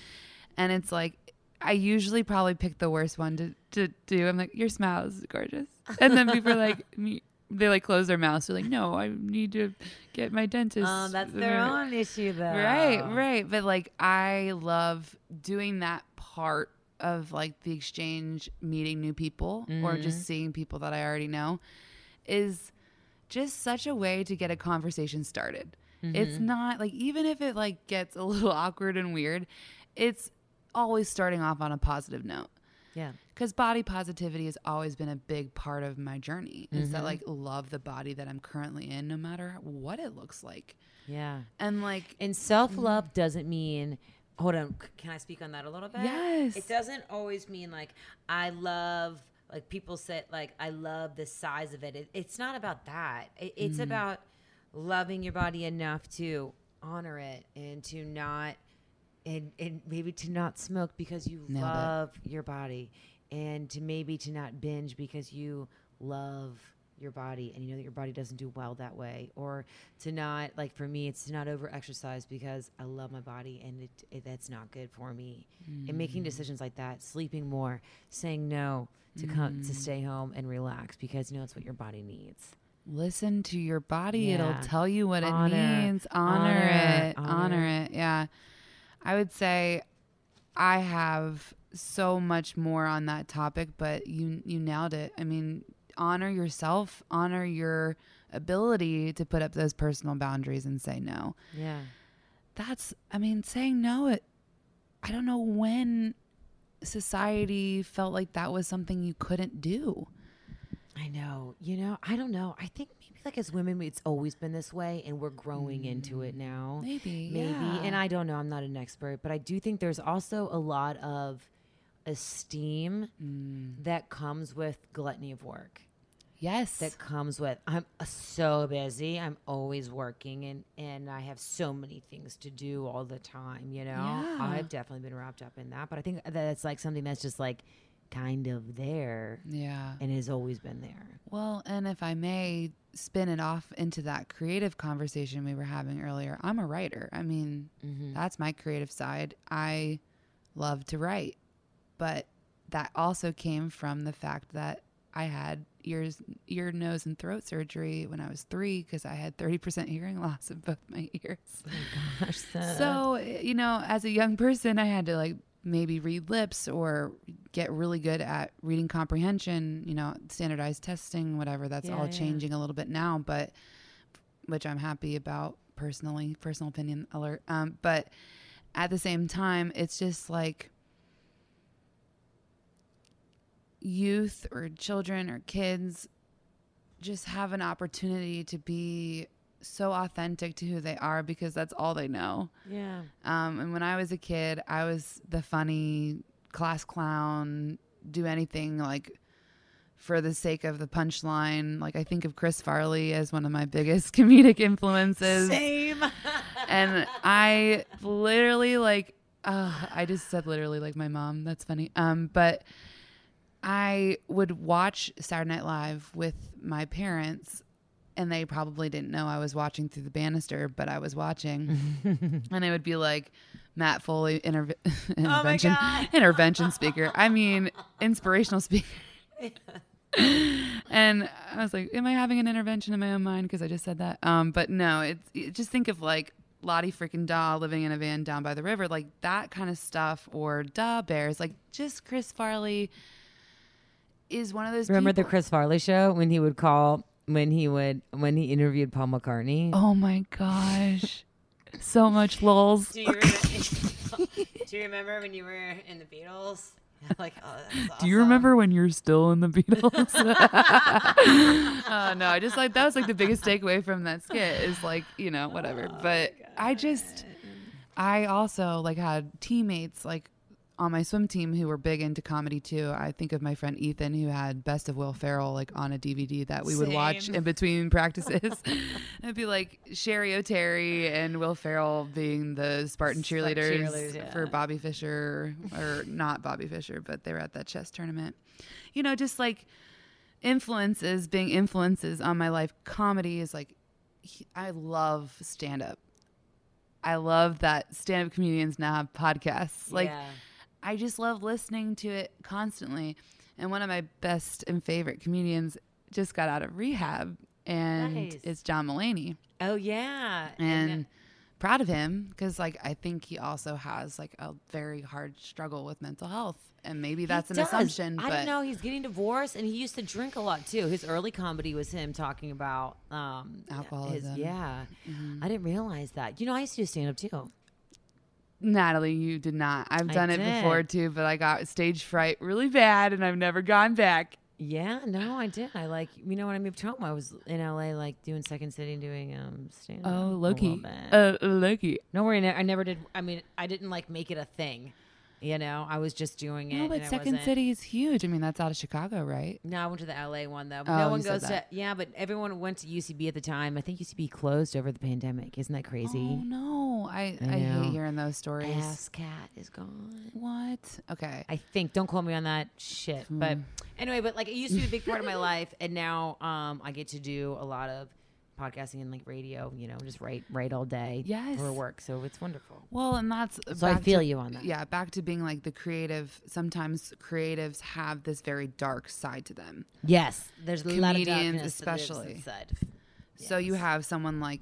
And it's like I usually probably pick the worst one to, to do. I'm like, your smile is gorgeous. And then people are like me they like close their mouths. They're like, no, I need to get my dentist. Oh, that's their own issue, though. Right, right. But like I love doing that part of like the exchange, meeting new people or Mm-hmm. just seeing people that I already know is just such a way to get a conversation started. It's Mm-hmm. not like even if it like gets a little awkward and weird, it's always starting off on a positive note Yeah. because body positivity has always been a big part of my journey is Mm-hmm. that like love the body that i'm currently in no matter what it looks like Yeah. and like And self love doesn't mean. Hold on. Can I speak on that a little bit? Yes. It doesn't always mean like I love. Like people say, like I love the size of it. it it's not about that. It, it's mm. about loving your body enough to honor it and to not and and maybe to not smoke because you Nailed it. love your body and to maybe to not binge because you love your body and you know that your body doesn't do well that way or to not like for me it's to not over exercise because i love my body and it, it that's not good for me and making mm. decisions like that sleeping more saying no to come to mm. stay home and relax because you know it's what your body needs listen to your body Yeah. it'll tell you what Honor. it means honor, Honor. it honor. Honor. it yeah i would say i have so much more on that topic but you you nailed it i mean honor yourself honor your ability to put up those personal boundaries and say no yeah that's i mean saying no it i don't know when society felt like that was something you couldn't do I know. You know, I don't know. I think maybe like as women, it's always been this way, and we're growing into it mm. now. maybe Maybe. yeah. And I don't know. I'm not an expert, but I do think there's also a lot of esteem Mm. that comes with gluttony of work. yes That comes with I'm so busy. I'm always working, and and I have so many things to do all the time. You know, Yeah. I've definitely been wrapped up in that. But I think that it's like something that's just like kind of there yeah and has always been there. Well, and if I may spin it off into that creative conversation we were having earlier, I'm a writer. I mean, Mm-hmm. that's my creative side. I love to write, but that also came from the fact that I had ears, ear, nose, and throat surgery when I was three because I had 30% hearing loss in both my ears. Gosh, So, you know, as a young person, I had to like maybe read lips or get really good at reading comprehension, you know, standardized testing, whatever. That's Yeah, all yeah. changing a little bit now, but which I'm happy about personally, personal opinion alert. Um, but at the same time, it's just like youth or children or kids just have an opportunity to be so authentic to who they are because that's all they know. Yeah. Um, and when I was a kid, I was the funny class clown, do anything like for the sake of the punchline. Like I think of Chris Farley as one of my biggest comedic influences. Same. And I literally like uh, I just said literally like my mom. That's funny. Um, but I would watch Saturday Night Live with my parents, and they probably didn't know I was watching through the banister, but I was watching, and it would be like Matt Foley interv- intervention God. intervention speaker. I mean, inspirational speaker. and I was like, "Am I having an intervention in my own mind?" Because I just said that. Um, but no, it's it, just think of like Lottie freaking Daw living in a van down by the river, like that kind of stuff, or Da Bears, like just Chris Farley is one of those. Remember the Chris Farley show when he would call when he would when he interviewed Paul McCartney? Oh my gosh, so much lulls. Do you, remember, do you remember when you were in the Beatles? like, oh, that's Do you remember when you're still in the Beatles? uh, no, I just like that was like the biggest takeaway from that skit is like you know whatever. but I just I also like had teammates like on my swim team who were big into comedy too. I think of my friend Ethan who had Best of Will Ferrell like on a DVD that we would watch in between practices. It'd be like Cheri Oteri and Will Ferrell being the Spartan Spartan cheerleaders, cheerleaders, yeah. for Bobby Fischer or not Bobby Fischer, but they were at that chess tournament. You know, just like influences being influences on my life. Comedy is like I love stand up. I love that stand up comedians now have podcasts. Like Yeah. I just love listening to it constantly. And one of my best and favorite comedians just got out of rehab and Nice. it's John Mulaney Oh yeah. and proud of him because like i think he also has like a very hard struggle with mental health and maybe He that's an does. assumption I didn't know he's getting divorced, and he used to drink a lot too. His early comedy was him talking about um, his- Alcoholism. yeah, Mm-hmm. I didn't realize that. You know, I used to do stand up too. Natalie you did not i've I done it before too but i got stage fright really bad and i've never gone back Yeah, no, I did. I like, you know, when I moved home, I was in LA, like doing Second City, doing um stand up. oh loki uh loki No worry, I never did. I mean, I didn't like make it a thing. You know, I was just doing it. no but and second wasn't- city is huge i mean that's out of chicago right No, I went to the LA one though. Oh, no one goes to. Yeah, but everyone went to UCB at the time. I think UCB closed over the pandemic. Isn't that crazy? oh no i I i, hate hearing those stories Ass cat is gone. what okay I think. Don't quote me on that shit. But Hmm. anyway, but like it used to be a big part of my life, and now um I get to do a lot of podcasting and like radio. You know, just write write all day. Yes. For work, so it's wonderful. well and that's So I feel to- you on that. yeah back to being like the creative sometimes creatives have this very dark side to them Yes, there's a lot of Comedians darkness that lives especially. inside. so you have someone like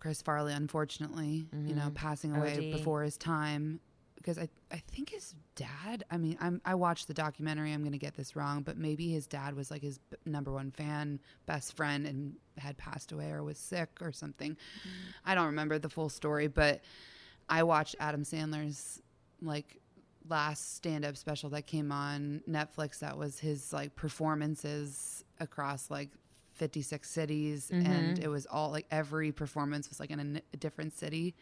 chris farley unfortunately you know Mhm. passing away OD. before his time because I, I think his dad i mean I'm, i watched the documentary i'm going to get this wrong but maybe his dad was like his b- number one fan best friend and had passed away or was sick or something. Mm-hmm. i don't remember the full story but i watched adam sandler's like last stand-up special that came on netflix that was his like performances across like 56 cities and it was all like every performance was like in a different city.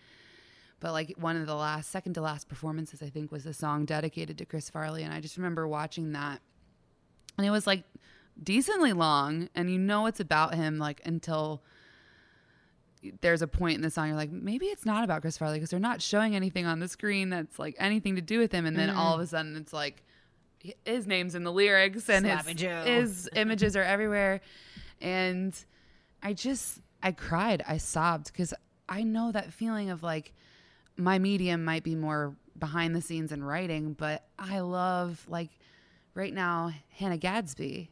But like one of the last second to last performances i think was a song dedicated to chris farley and i just remember watching that and it was like decently long and you know it's about him like until there's a point in the song you're like maybe it's not about chris farley because they're not showing anything on the screen that's like anything to do with him and then all of a sudden it's like his name's in the lyrics and his, his images are everywhere and i just i cried i sobbed because i know that feeling of like my medium might be more behind the scenes and writing but i love like right now hannah gadsby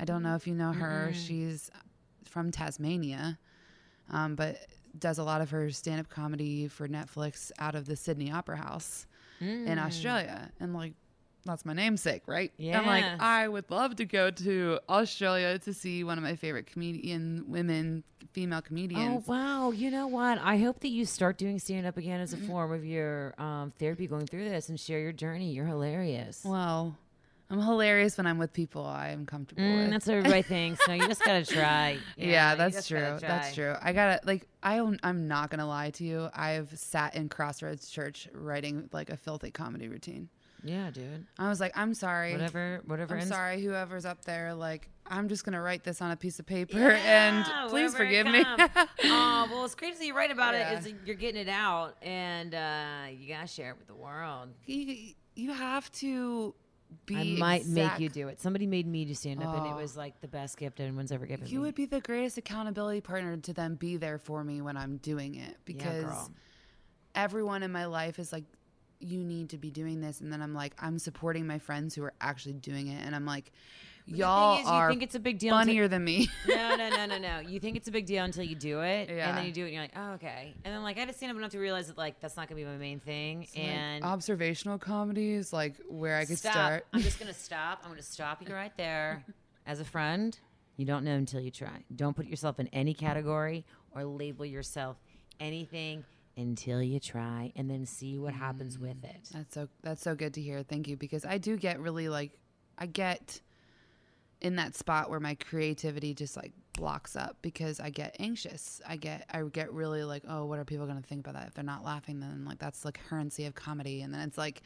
i don't know if you know her she's from tasmania um, but does a lot of her stand-up comedy for netflix out of the sydney opera house in Mm. Australia. And like, that's my namesake, right? Yeah. I'm like, I would love to go to Australia to see one of my favorite comedian women, female comedians. Oh wow! You know what? I hope that you start doing stand up again as a form of your um, therapy, going through this, and share your journey. You're hilarious. Well, I'm hilarious when I'm with people I am comfortable Mm, with. that's what everybody thinks. No, you just gotta try. Yeah, you that's true. That's true. I gotta like I don't- I'm not gonna lie to you. I've sat in Crossroads Church writing like a filthy comedy routine. Yeah, dude. I was like, I'm sorry. Whatever, whatever. I'm ends- sorry, whoever's up there. Like, I'm just gonna write this on a piece of paper Yeah, and please forgive me. Oh, well, it's great to you write about Yeah. it. Is you're getting it out, and uh, you gotta share it with the world. you, you have to be. I might make you do it. Somebody made me do stand up, and it Oh. was like the best gift anyone's ever given You me. would be the greatest accountability partner to them. be there for me when I'm doing it because girl. everyone in my life is like, you need to be doing this, and then I'm like, I'm supporting my friends who are actually doing it, and I'm like, y'all thing is, you are think it's a big deal. until- funnier than me. no, no, no, no, no. You think it's a big deal until you do it, and then you do it, and you're like, oh, okay. And then like I just stand up enough to realize that like that's not gonna be my main thing. Like, and observational comedy is like where I could stop. start. I'm just gonna stop. I'm gonna stop you right there. As a friend, you don't know until you try. Don't put yourself in any category or label yourself anything until you try, and then see what happens with mm. it. That's so that's so good to hear. Thank you because I do get really like I get in that spot where my creativity just like blocks up because I get anxious. I get I get really like, oh, what are people going to think about that? If they're not laughing then like that's the currency of comedy and then it's like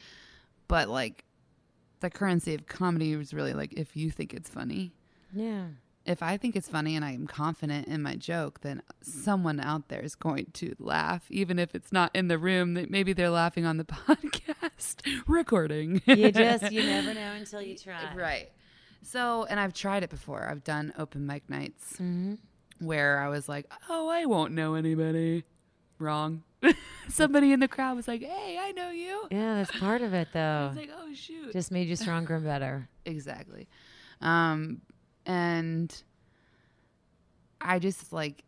but like the currency of comedy is really like if you think it's funny. Yeah. If I think it's funny and I'm confident in my joke, then someone out there is going to laugh, even if it's not in the room. That maybe they're laughing on the podcast recording. You just you never know until you try. right. So, and I've tried it before. I've done open mic nights Mm-hmm. where I was like, "Oh, I won't know anybody." Wrong. Somebody in the crowd was like, "Hey, I know you." Yeah, that's part of it though. was like, "Oh shoot." Just made you stronger and better. exactly. Um, and I just like,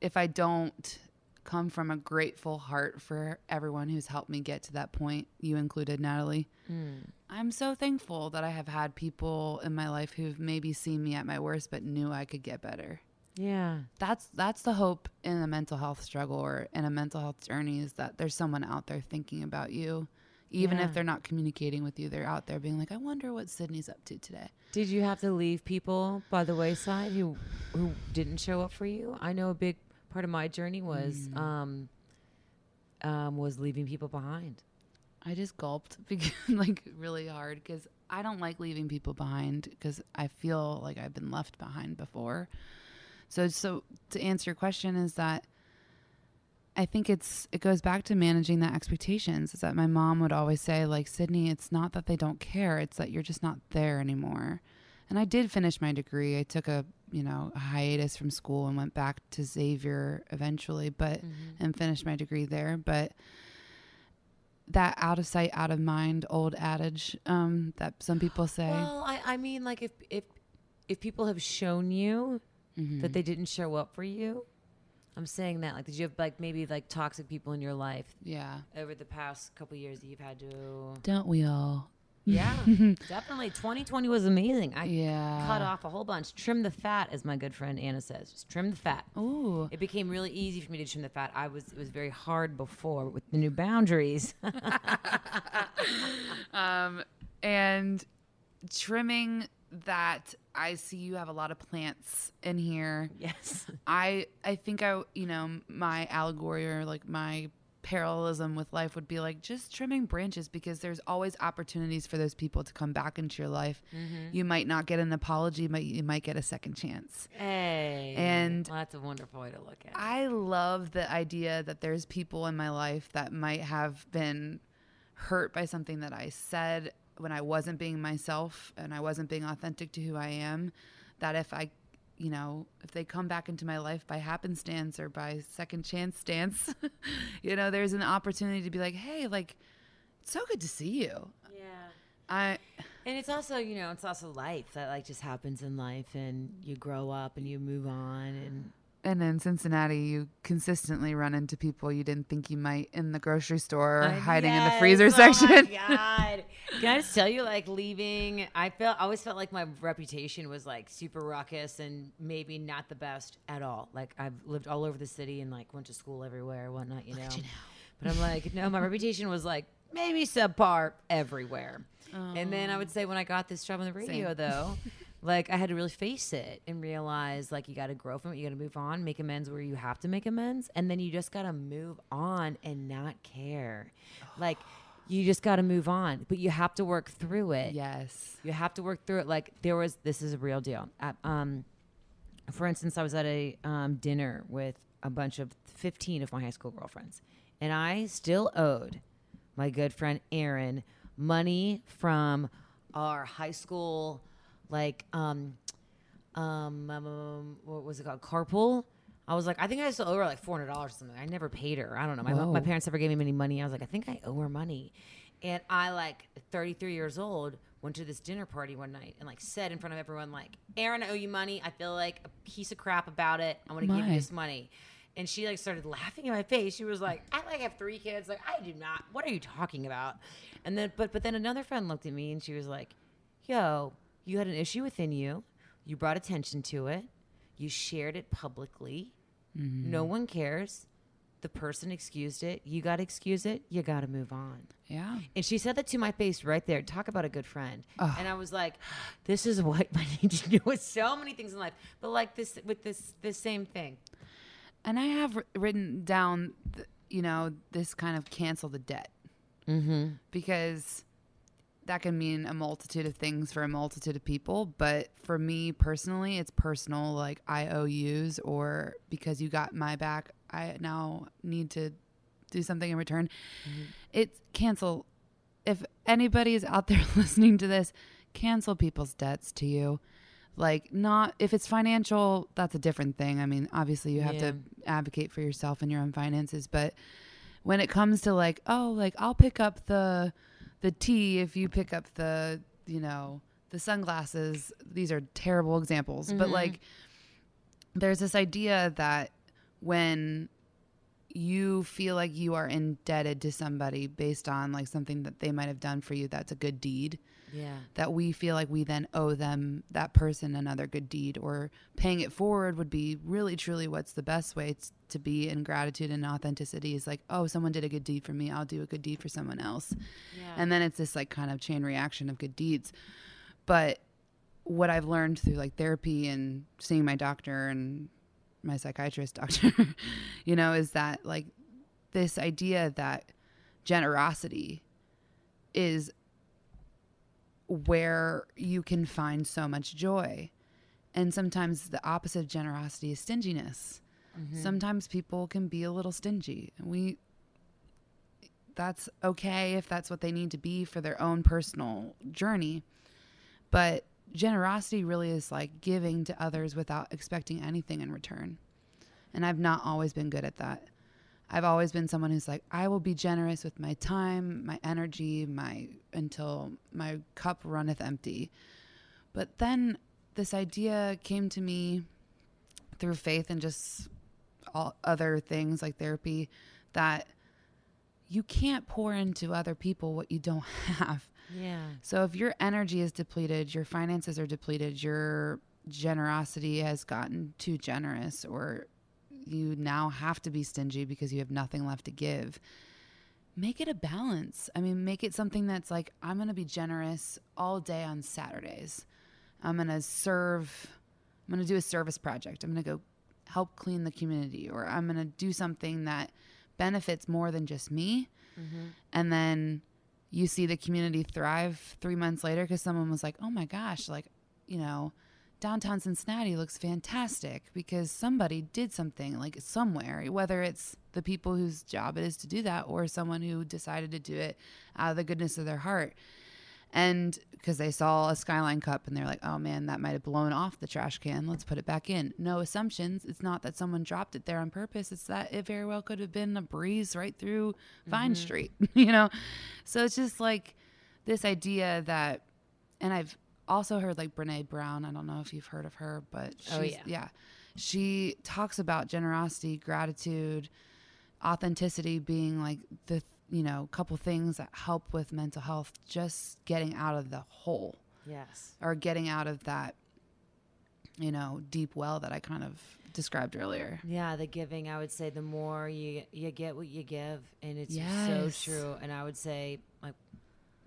if I don't come from a grateful heart for everyone who's helped me get to that point, you included, Natalie. Mm. I'm so thankful that I have had people in my life who've maybe seen me at my worst but knew I could get better. Yeah. That's that's the hope in a mental health struggle or in a mental health journey is that there's someone out there thinking about you. Even Yeah. if they're not communicating with you, they're out there being like, I wonder what Sydney's up to today. Did you have to leave people by the wayside who who didn't show up for you? I know a big part of my journey was um, um, was leaving people behind. I just gulped because, like really hard because I don't like leaving people behind because I feel like I've been left behind before. So, so to answer your question is that I think it's it goes back to managing the expectations. Is that my mom would always say like Sydney, it's not that they don't care, it's that you're just not there anymore. And I did finish my degree. I took a you know a hiatus from school and went back to Xavier eventually, but mm-hmm. and finished my degree there. But that out of sight, out of mind old adage um, that some people say. Well, I, I mean, like if if if people have shown you Mhm. that they didn't show up for you, I'm saying that. Like, did you have like maybe like toxic people in your life yeah. over the past couple years that you've had to? Don't we all? Yeah, definitely. 2020 was amazing. I Yeah. cut off a whole bunch. Trim the fat, as my good friend Anna says. Just trim the fat. Ooh. It became really easy for me to trim the fat. I was it was very hard before with the new boundaries. Um, and trimming that I see you have a lot of plants in here. yes. I I think I you know my allegory or like my parallelism with life would be like just trimming branches because there's always opportunities for those people to come back into your life. Mm-hmm. You might not get an apology, but you might get a second chance. Hey. And- well, that's a wonderful way to look at it. I love the idea that there's people in my life that might have been hurt by something that I said when I wasn't being myself and I wasn't being authentic to who I am. That if I, you know, if they come back into my life by happenstance or by second chance stance, you know, there's an opportunity to be like, hey, like, it's so good to see you. yeah. I, And it's also, you know, it's also life that like just happens in life and you grow up and you move on and And in Cincinnati, you consistently run into people you didn't think you might in the grocery store or hiding in the freezer Oh section. my God. Can I just tell you, like leaving, I felt I always felt like my reputation was like super ruckus and maybe not the best at all. Like I've lived all over the city and like went to school everywhere, whatnot, you know. But I'm like, no, my reputation was like maybe subpar everywhere. Oh. And then I would say when I got this job on the radio, Same. though, like I had to really face it and realize like you got to grow from it. You got to move on, make amends where you have to make amends, and then you just got to move on and not care. Like you just got to move on, but you have to work through it. yes. You have to work through it. Like there was, this is a real deal. At, um, for instance, I was at a um, dinner with a bunch of 15 of my high school girlfriends, and I still owed my good friend Aaron money from our high school, like, um, um, um, what was it called? Carpool. I was like, I think I still owe her like four hundred dollars or something. I never paid her. I don't know. My, Whoa. my parents never gave me any money. I was like, I think I owe her money. And I like 33 years old went to this dinner party one night and like said in front of everyone like, Aaron, I owe you money. I feel like a piece of crap about it. I want to give you this money. And she like started laughing in my face. She was like, I like have three kids. Like I do not. What are you talking about? And then but but then another friend looked at me and she was like, Yo, you had an issue within you. You brought attention to it. You shared it publicly. No one cares. The person excused it. You got to excuse it. You got to move on. Yeah. And she said that to my face right there. Talk about a good friend. And I was like, this is what I need to do with so many things in life. But like this, with this, this same thing. And I have written down, you know, this kind of cancel the debt Mm-hmm. because that can mean a multitude of things for a multitude of people. But for me personally, it's personal, like IOUs or because you got my back, I now need to do something in return. Mm-hmm. It's cancel. If anybody is out there listening to this, cancel people's debts to you. Like, not if it's financial, that's a different thing. I mean, obviously, you have Yeah. to advocate for yourself and your own finances. But when it comes to like, oh, like I'll pick up the the tea if you pick up the, you know, the sunglasses. These are terrible examples, but mm-hmm. like, there's this idea that when you feel like you are indebted to somebody based on like something that they might have done for you that's a good deed Yeah. that we feel like we then owe them that person another good deed or paying it forward would be really truly what's the best way t- to be in gratitude and authenticity is like oh someone did a good deed for me i'll do a good deed for someone else Yeah. and then it's this like kind of chain reaction of good deeds but what i've learned through like therapy and seeing my doctor and my psychiatrist doctor you know is that like this idea that generosity is where you can find so much joy and sometimes the opposite of generosity is stinginess mm-hmm. sometimes people can be a little stingy And we that's okay if that's what they need to be for their own personal journey. But generosity really is like giving to others without expecting anything in return. And I've not always been good at that. I've always been someone who's like, I will be generous with my time, my energy, my until my cup runneth empty. But then this idea came to me through faith and just all other things like therapy that you can't pour into other people what you don't have. Yeah. So if your energy is depleted, your finances are depleted, your generosity has gotten too generous, or you now have to be stingy because you have nothing left to give. Make it a balance. I mean, make it something that's like, I'm going to be generous all day on Saturdays. I'm going to serve, I'm going to do a service project. I'm going to go help clean the community, or I'm going to do something that benefits more than just me. Mm-hmm. And then you see the community thrive three months later because someone was like, oh my gosh, like, you know, downtown Cincinnati looks fantastic because somebody did something like somewhere, whether it's the people whose job it is to do that or someone who decided to do it out of the goodness of their heart. And because they saw a Skyline Cup and they're like, oh man, that might have blown off the trash can. Let's put it back in. No assumptions. It's not that someone dropped it there on purpose. It's that it very well could have been a breeze right through Vine mm-hmm. Street, you know? So it's just like this idea that, and I've also heard like Brene Brown. I don't know if you've heard of her, but oh, she's, Oh, yeah. yeah. she talks about generosity, gratitude, authenticity being like the you know couple things that help with mental health. Just getting out of the hole Yes. or getting out of that you know deep well that I kind of described earlier. Yeah, the giving. I would say the more you you get what you give, and it's Yes. so true. And I would say like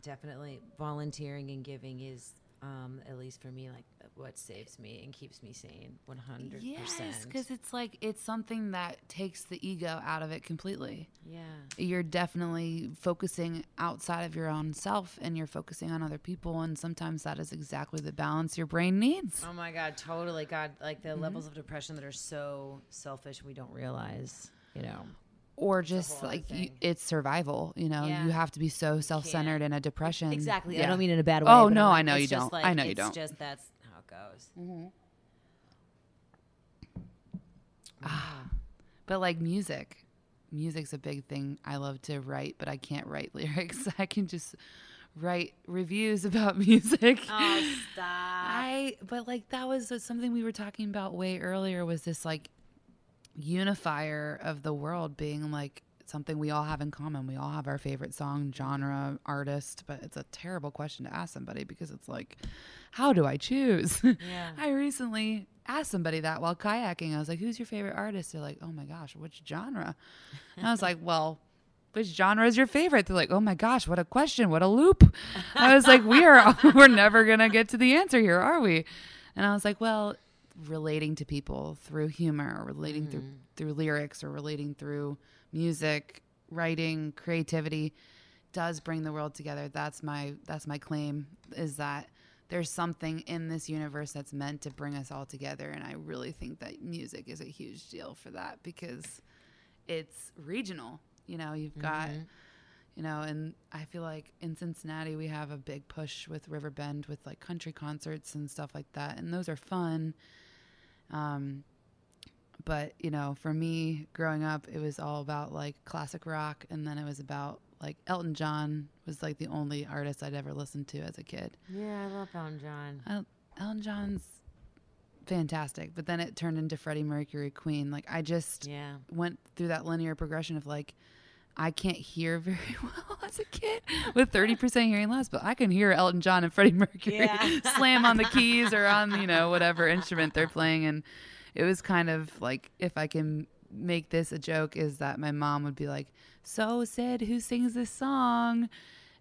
definitely volunteering and giving is um, at least for me like what saves me and keeps me sane. 100%. Yes, because it's like it's something that takes the ego out of it completely. Yeah. You're definitely focusing outside of your own self, and you're focusing on other people, and sometimes that is exactly the balance your brain needs. Oh my God, totally. God, like the levels of depression that are so selfish we don't realize. You know. Or just like you, it's survival. You know, Yeah. you have to be so self-centered in a depression. Exactly. I don't mean in a bad way. Oh, no, I like, know you don't. I know you don't. It's just that's how it goes. Ah, But like music, music's a big thing. I love to write, but I can't write lyrics. I can just write reviews about music. Oh, stop. I but like that was something we were talking about way earlier was this like unifier of the world being like something we all have in common. We all have our favorite song, genre, artist, but it's a terrible question to ask somebody because it's like how do I choose? Yeah. I recently asked somebody that while kayaking. I was like, "Who's your favorite artist?" They're like, "Oh my gosh, which genre?" And I was like, "Well, which genre is your favorite?" They're like, "Oh my gosh, what a question! What a loop!" I was like, "We are we're never gonna get to the answer here, are we?" And I was like, "Well, relating to people through humor, or relating through mm. through lyrics, or relating through music, writing, creativity." does bring the world together. That's my that's my claim is that there's something in this universe that's meant to bring us all together and I really think that music is a huge deal for that because it's regional. You know, you've got mm-hmm. you know, and I feel like in Cincinnati we have a big push with Riverbend with like country concerts and stuff like that and those are fun. Um but you know for me growing up it was all about like classic rock and then it was about like elton john was like the only artist i'd ever listened to as a kid Yeah, I love Elton John. El- elton john's fantastic but then it turned into freddie mercury queen like i just Yeah. went through that linear progression of like I can't hear very well as a kid with 30% hearing loss, but I can hear Elton John and Freddie Mercury Yeah. slam on the keys or on, you know, whatever instrument they're playing. And it was kind of like, if I can make this a joke, is that my mom would be like, So, Syd, who sings this song?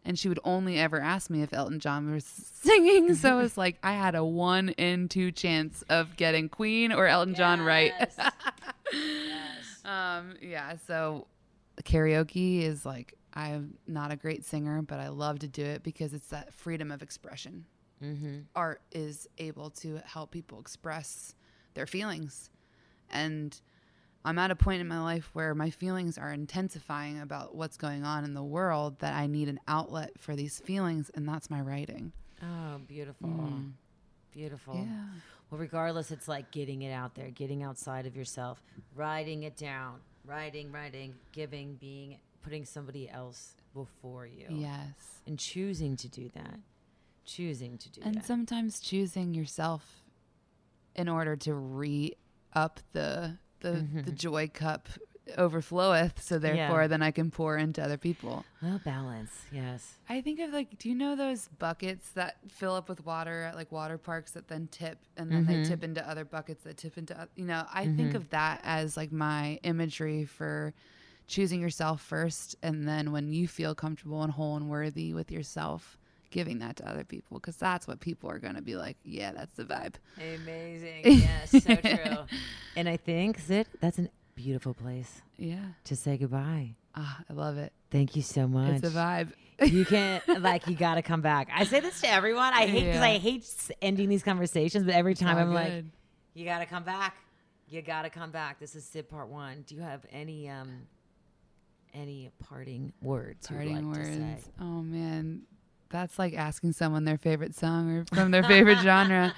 And she would only ever ask me if Elton John was singing. So it's like I had a one in two chance of getting Queen or Elton John right. yes. Um, yeah, so karaoke is like I'm not a great singer, but I love to do it because it's that freedom of expression. Mm-hmm. Art is able to help people express their feelings. And I'm at a point in my life where my feelings are intensifying about what's going on in the world that I need an outlet for these feelings, and that's my writing. Oh, beautiful. Mm. Beautiful. Yeah. Well, regardless, it's like getting it out there, getting outside of yourself, writing it down, writing, writing, giving, being, putting somebody else before you. Yes. And choosing to do that. Choosing to do and that. And sometimes choosing yourself in order to re up the the, the mm-hmm. joy cup overfloweth so therefore then i can pour into other people well, balance. Yes. i think of like do you know those buckets that fill up with water at like water parks that then tip and then they mm-hmm. tip into other buckets that tip into you know i think mm-hmm. of that as like my imagery for choosing yourself first and then when you feel comfortable and whole and worthy with yourself giving that to other people because that's what people are going to be like yeah that's the vibe Amazing. Yes, so true. And I think that that's a beautiful place yeah to say goodbye. ah, i love it Thank you so much. it's a vibe you can't like you got to come back. I say this to everyone. I hate because Yeah. I hate ending these conversations, but every time I'm like, you got to come back. You got to come back. This is Syd Part One. Do you have any um any parting words? parting like to say? words oh man that's like asking someone their favorite song or from their favorite genre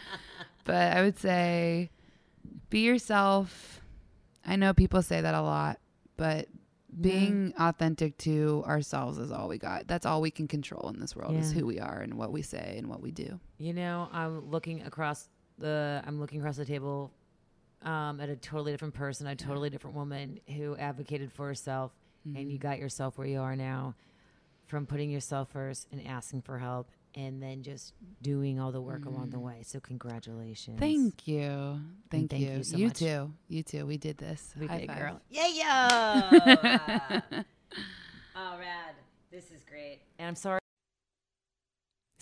but i would say be yourself i know people say that a lot but being authentic to ourselves is all we got. That's all we can control in this world is who we are and what we say and what we do. You know, I'm looking across the I'm looking across the table um, at a totally different person, a totally different woman who advocated for herself, and you got yourself where you are now from putting yourself first and asking for help, and then just doing all the work along the mm. way. So congratulations. Thank you. Thank, thank you. you so you much. too. You too. We did this. We High did, five. girl. Yeah, yeah. oh, rad. This is great. And I'm sorry.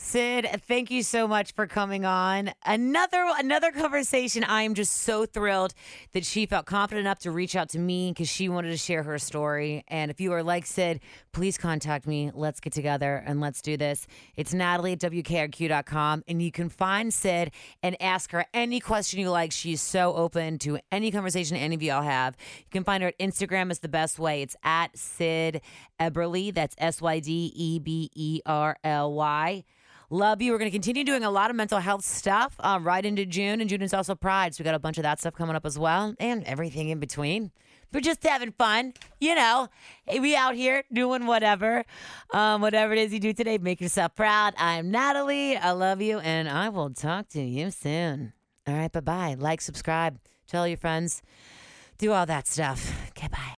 Syd, thank you so much for coming on. Another another conversation. I am just so thrilled that she felt confident enough to reach out to me because she wanted to share her story. And if you are like Syd, please contact me. Let's get together and let's do this. It's Natalie at WKRQ.com. And you can find Syd and ask her any question you like. She's so open to any conversation any of y'all have. You can find her at Instagram is the best way. It's at Syd Eberly. That's S Y D E B E R L Y. Love you. We're going to continue doing a lot of mental health stuff uh, right into June, and June is also Pride, so we got a bunch of that stuff coming up as well, and everything in between. We're just having fun, you know. We out here doing whatever, um, whatever it is you do today. Make yourself proud. I'm Natalie. I love you, and I will talk to you soon. All right, bye bye. Like, subscribe, tell your friends, do all that stuff. Okay, bye.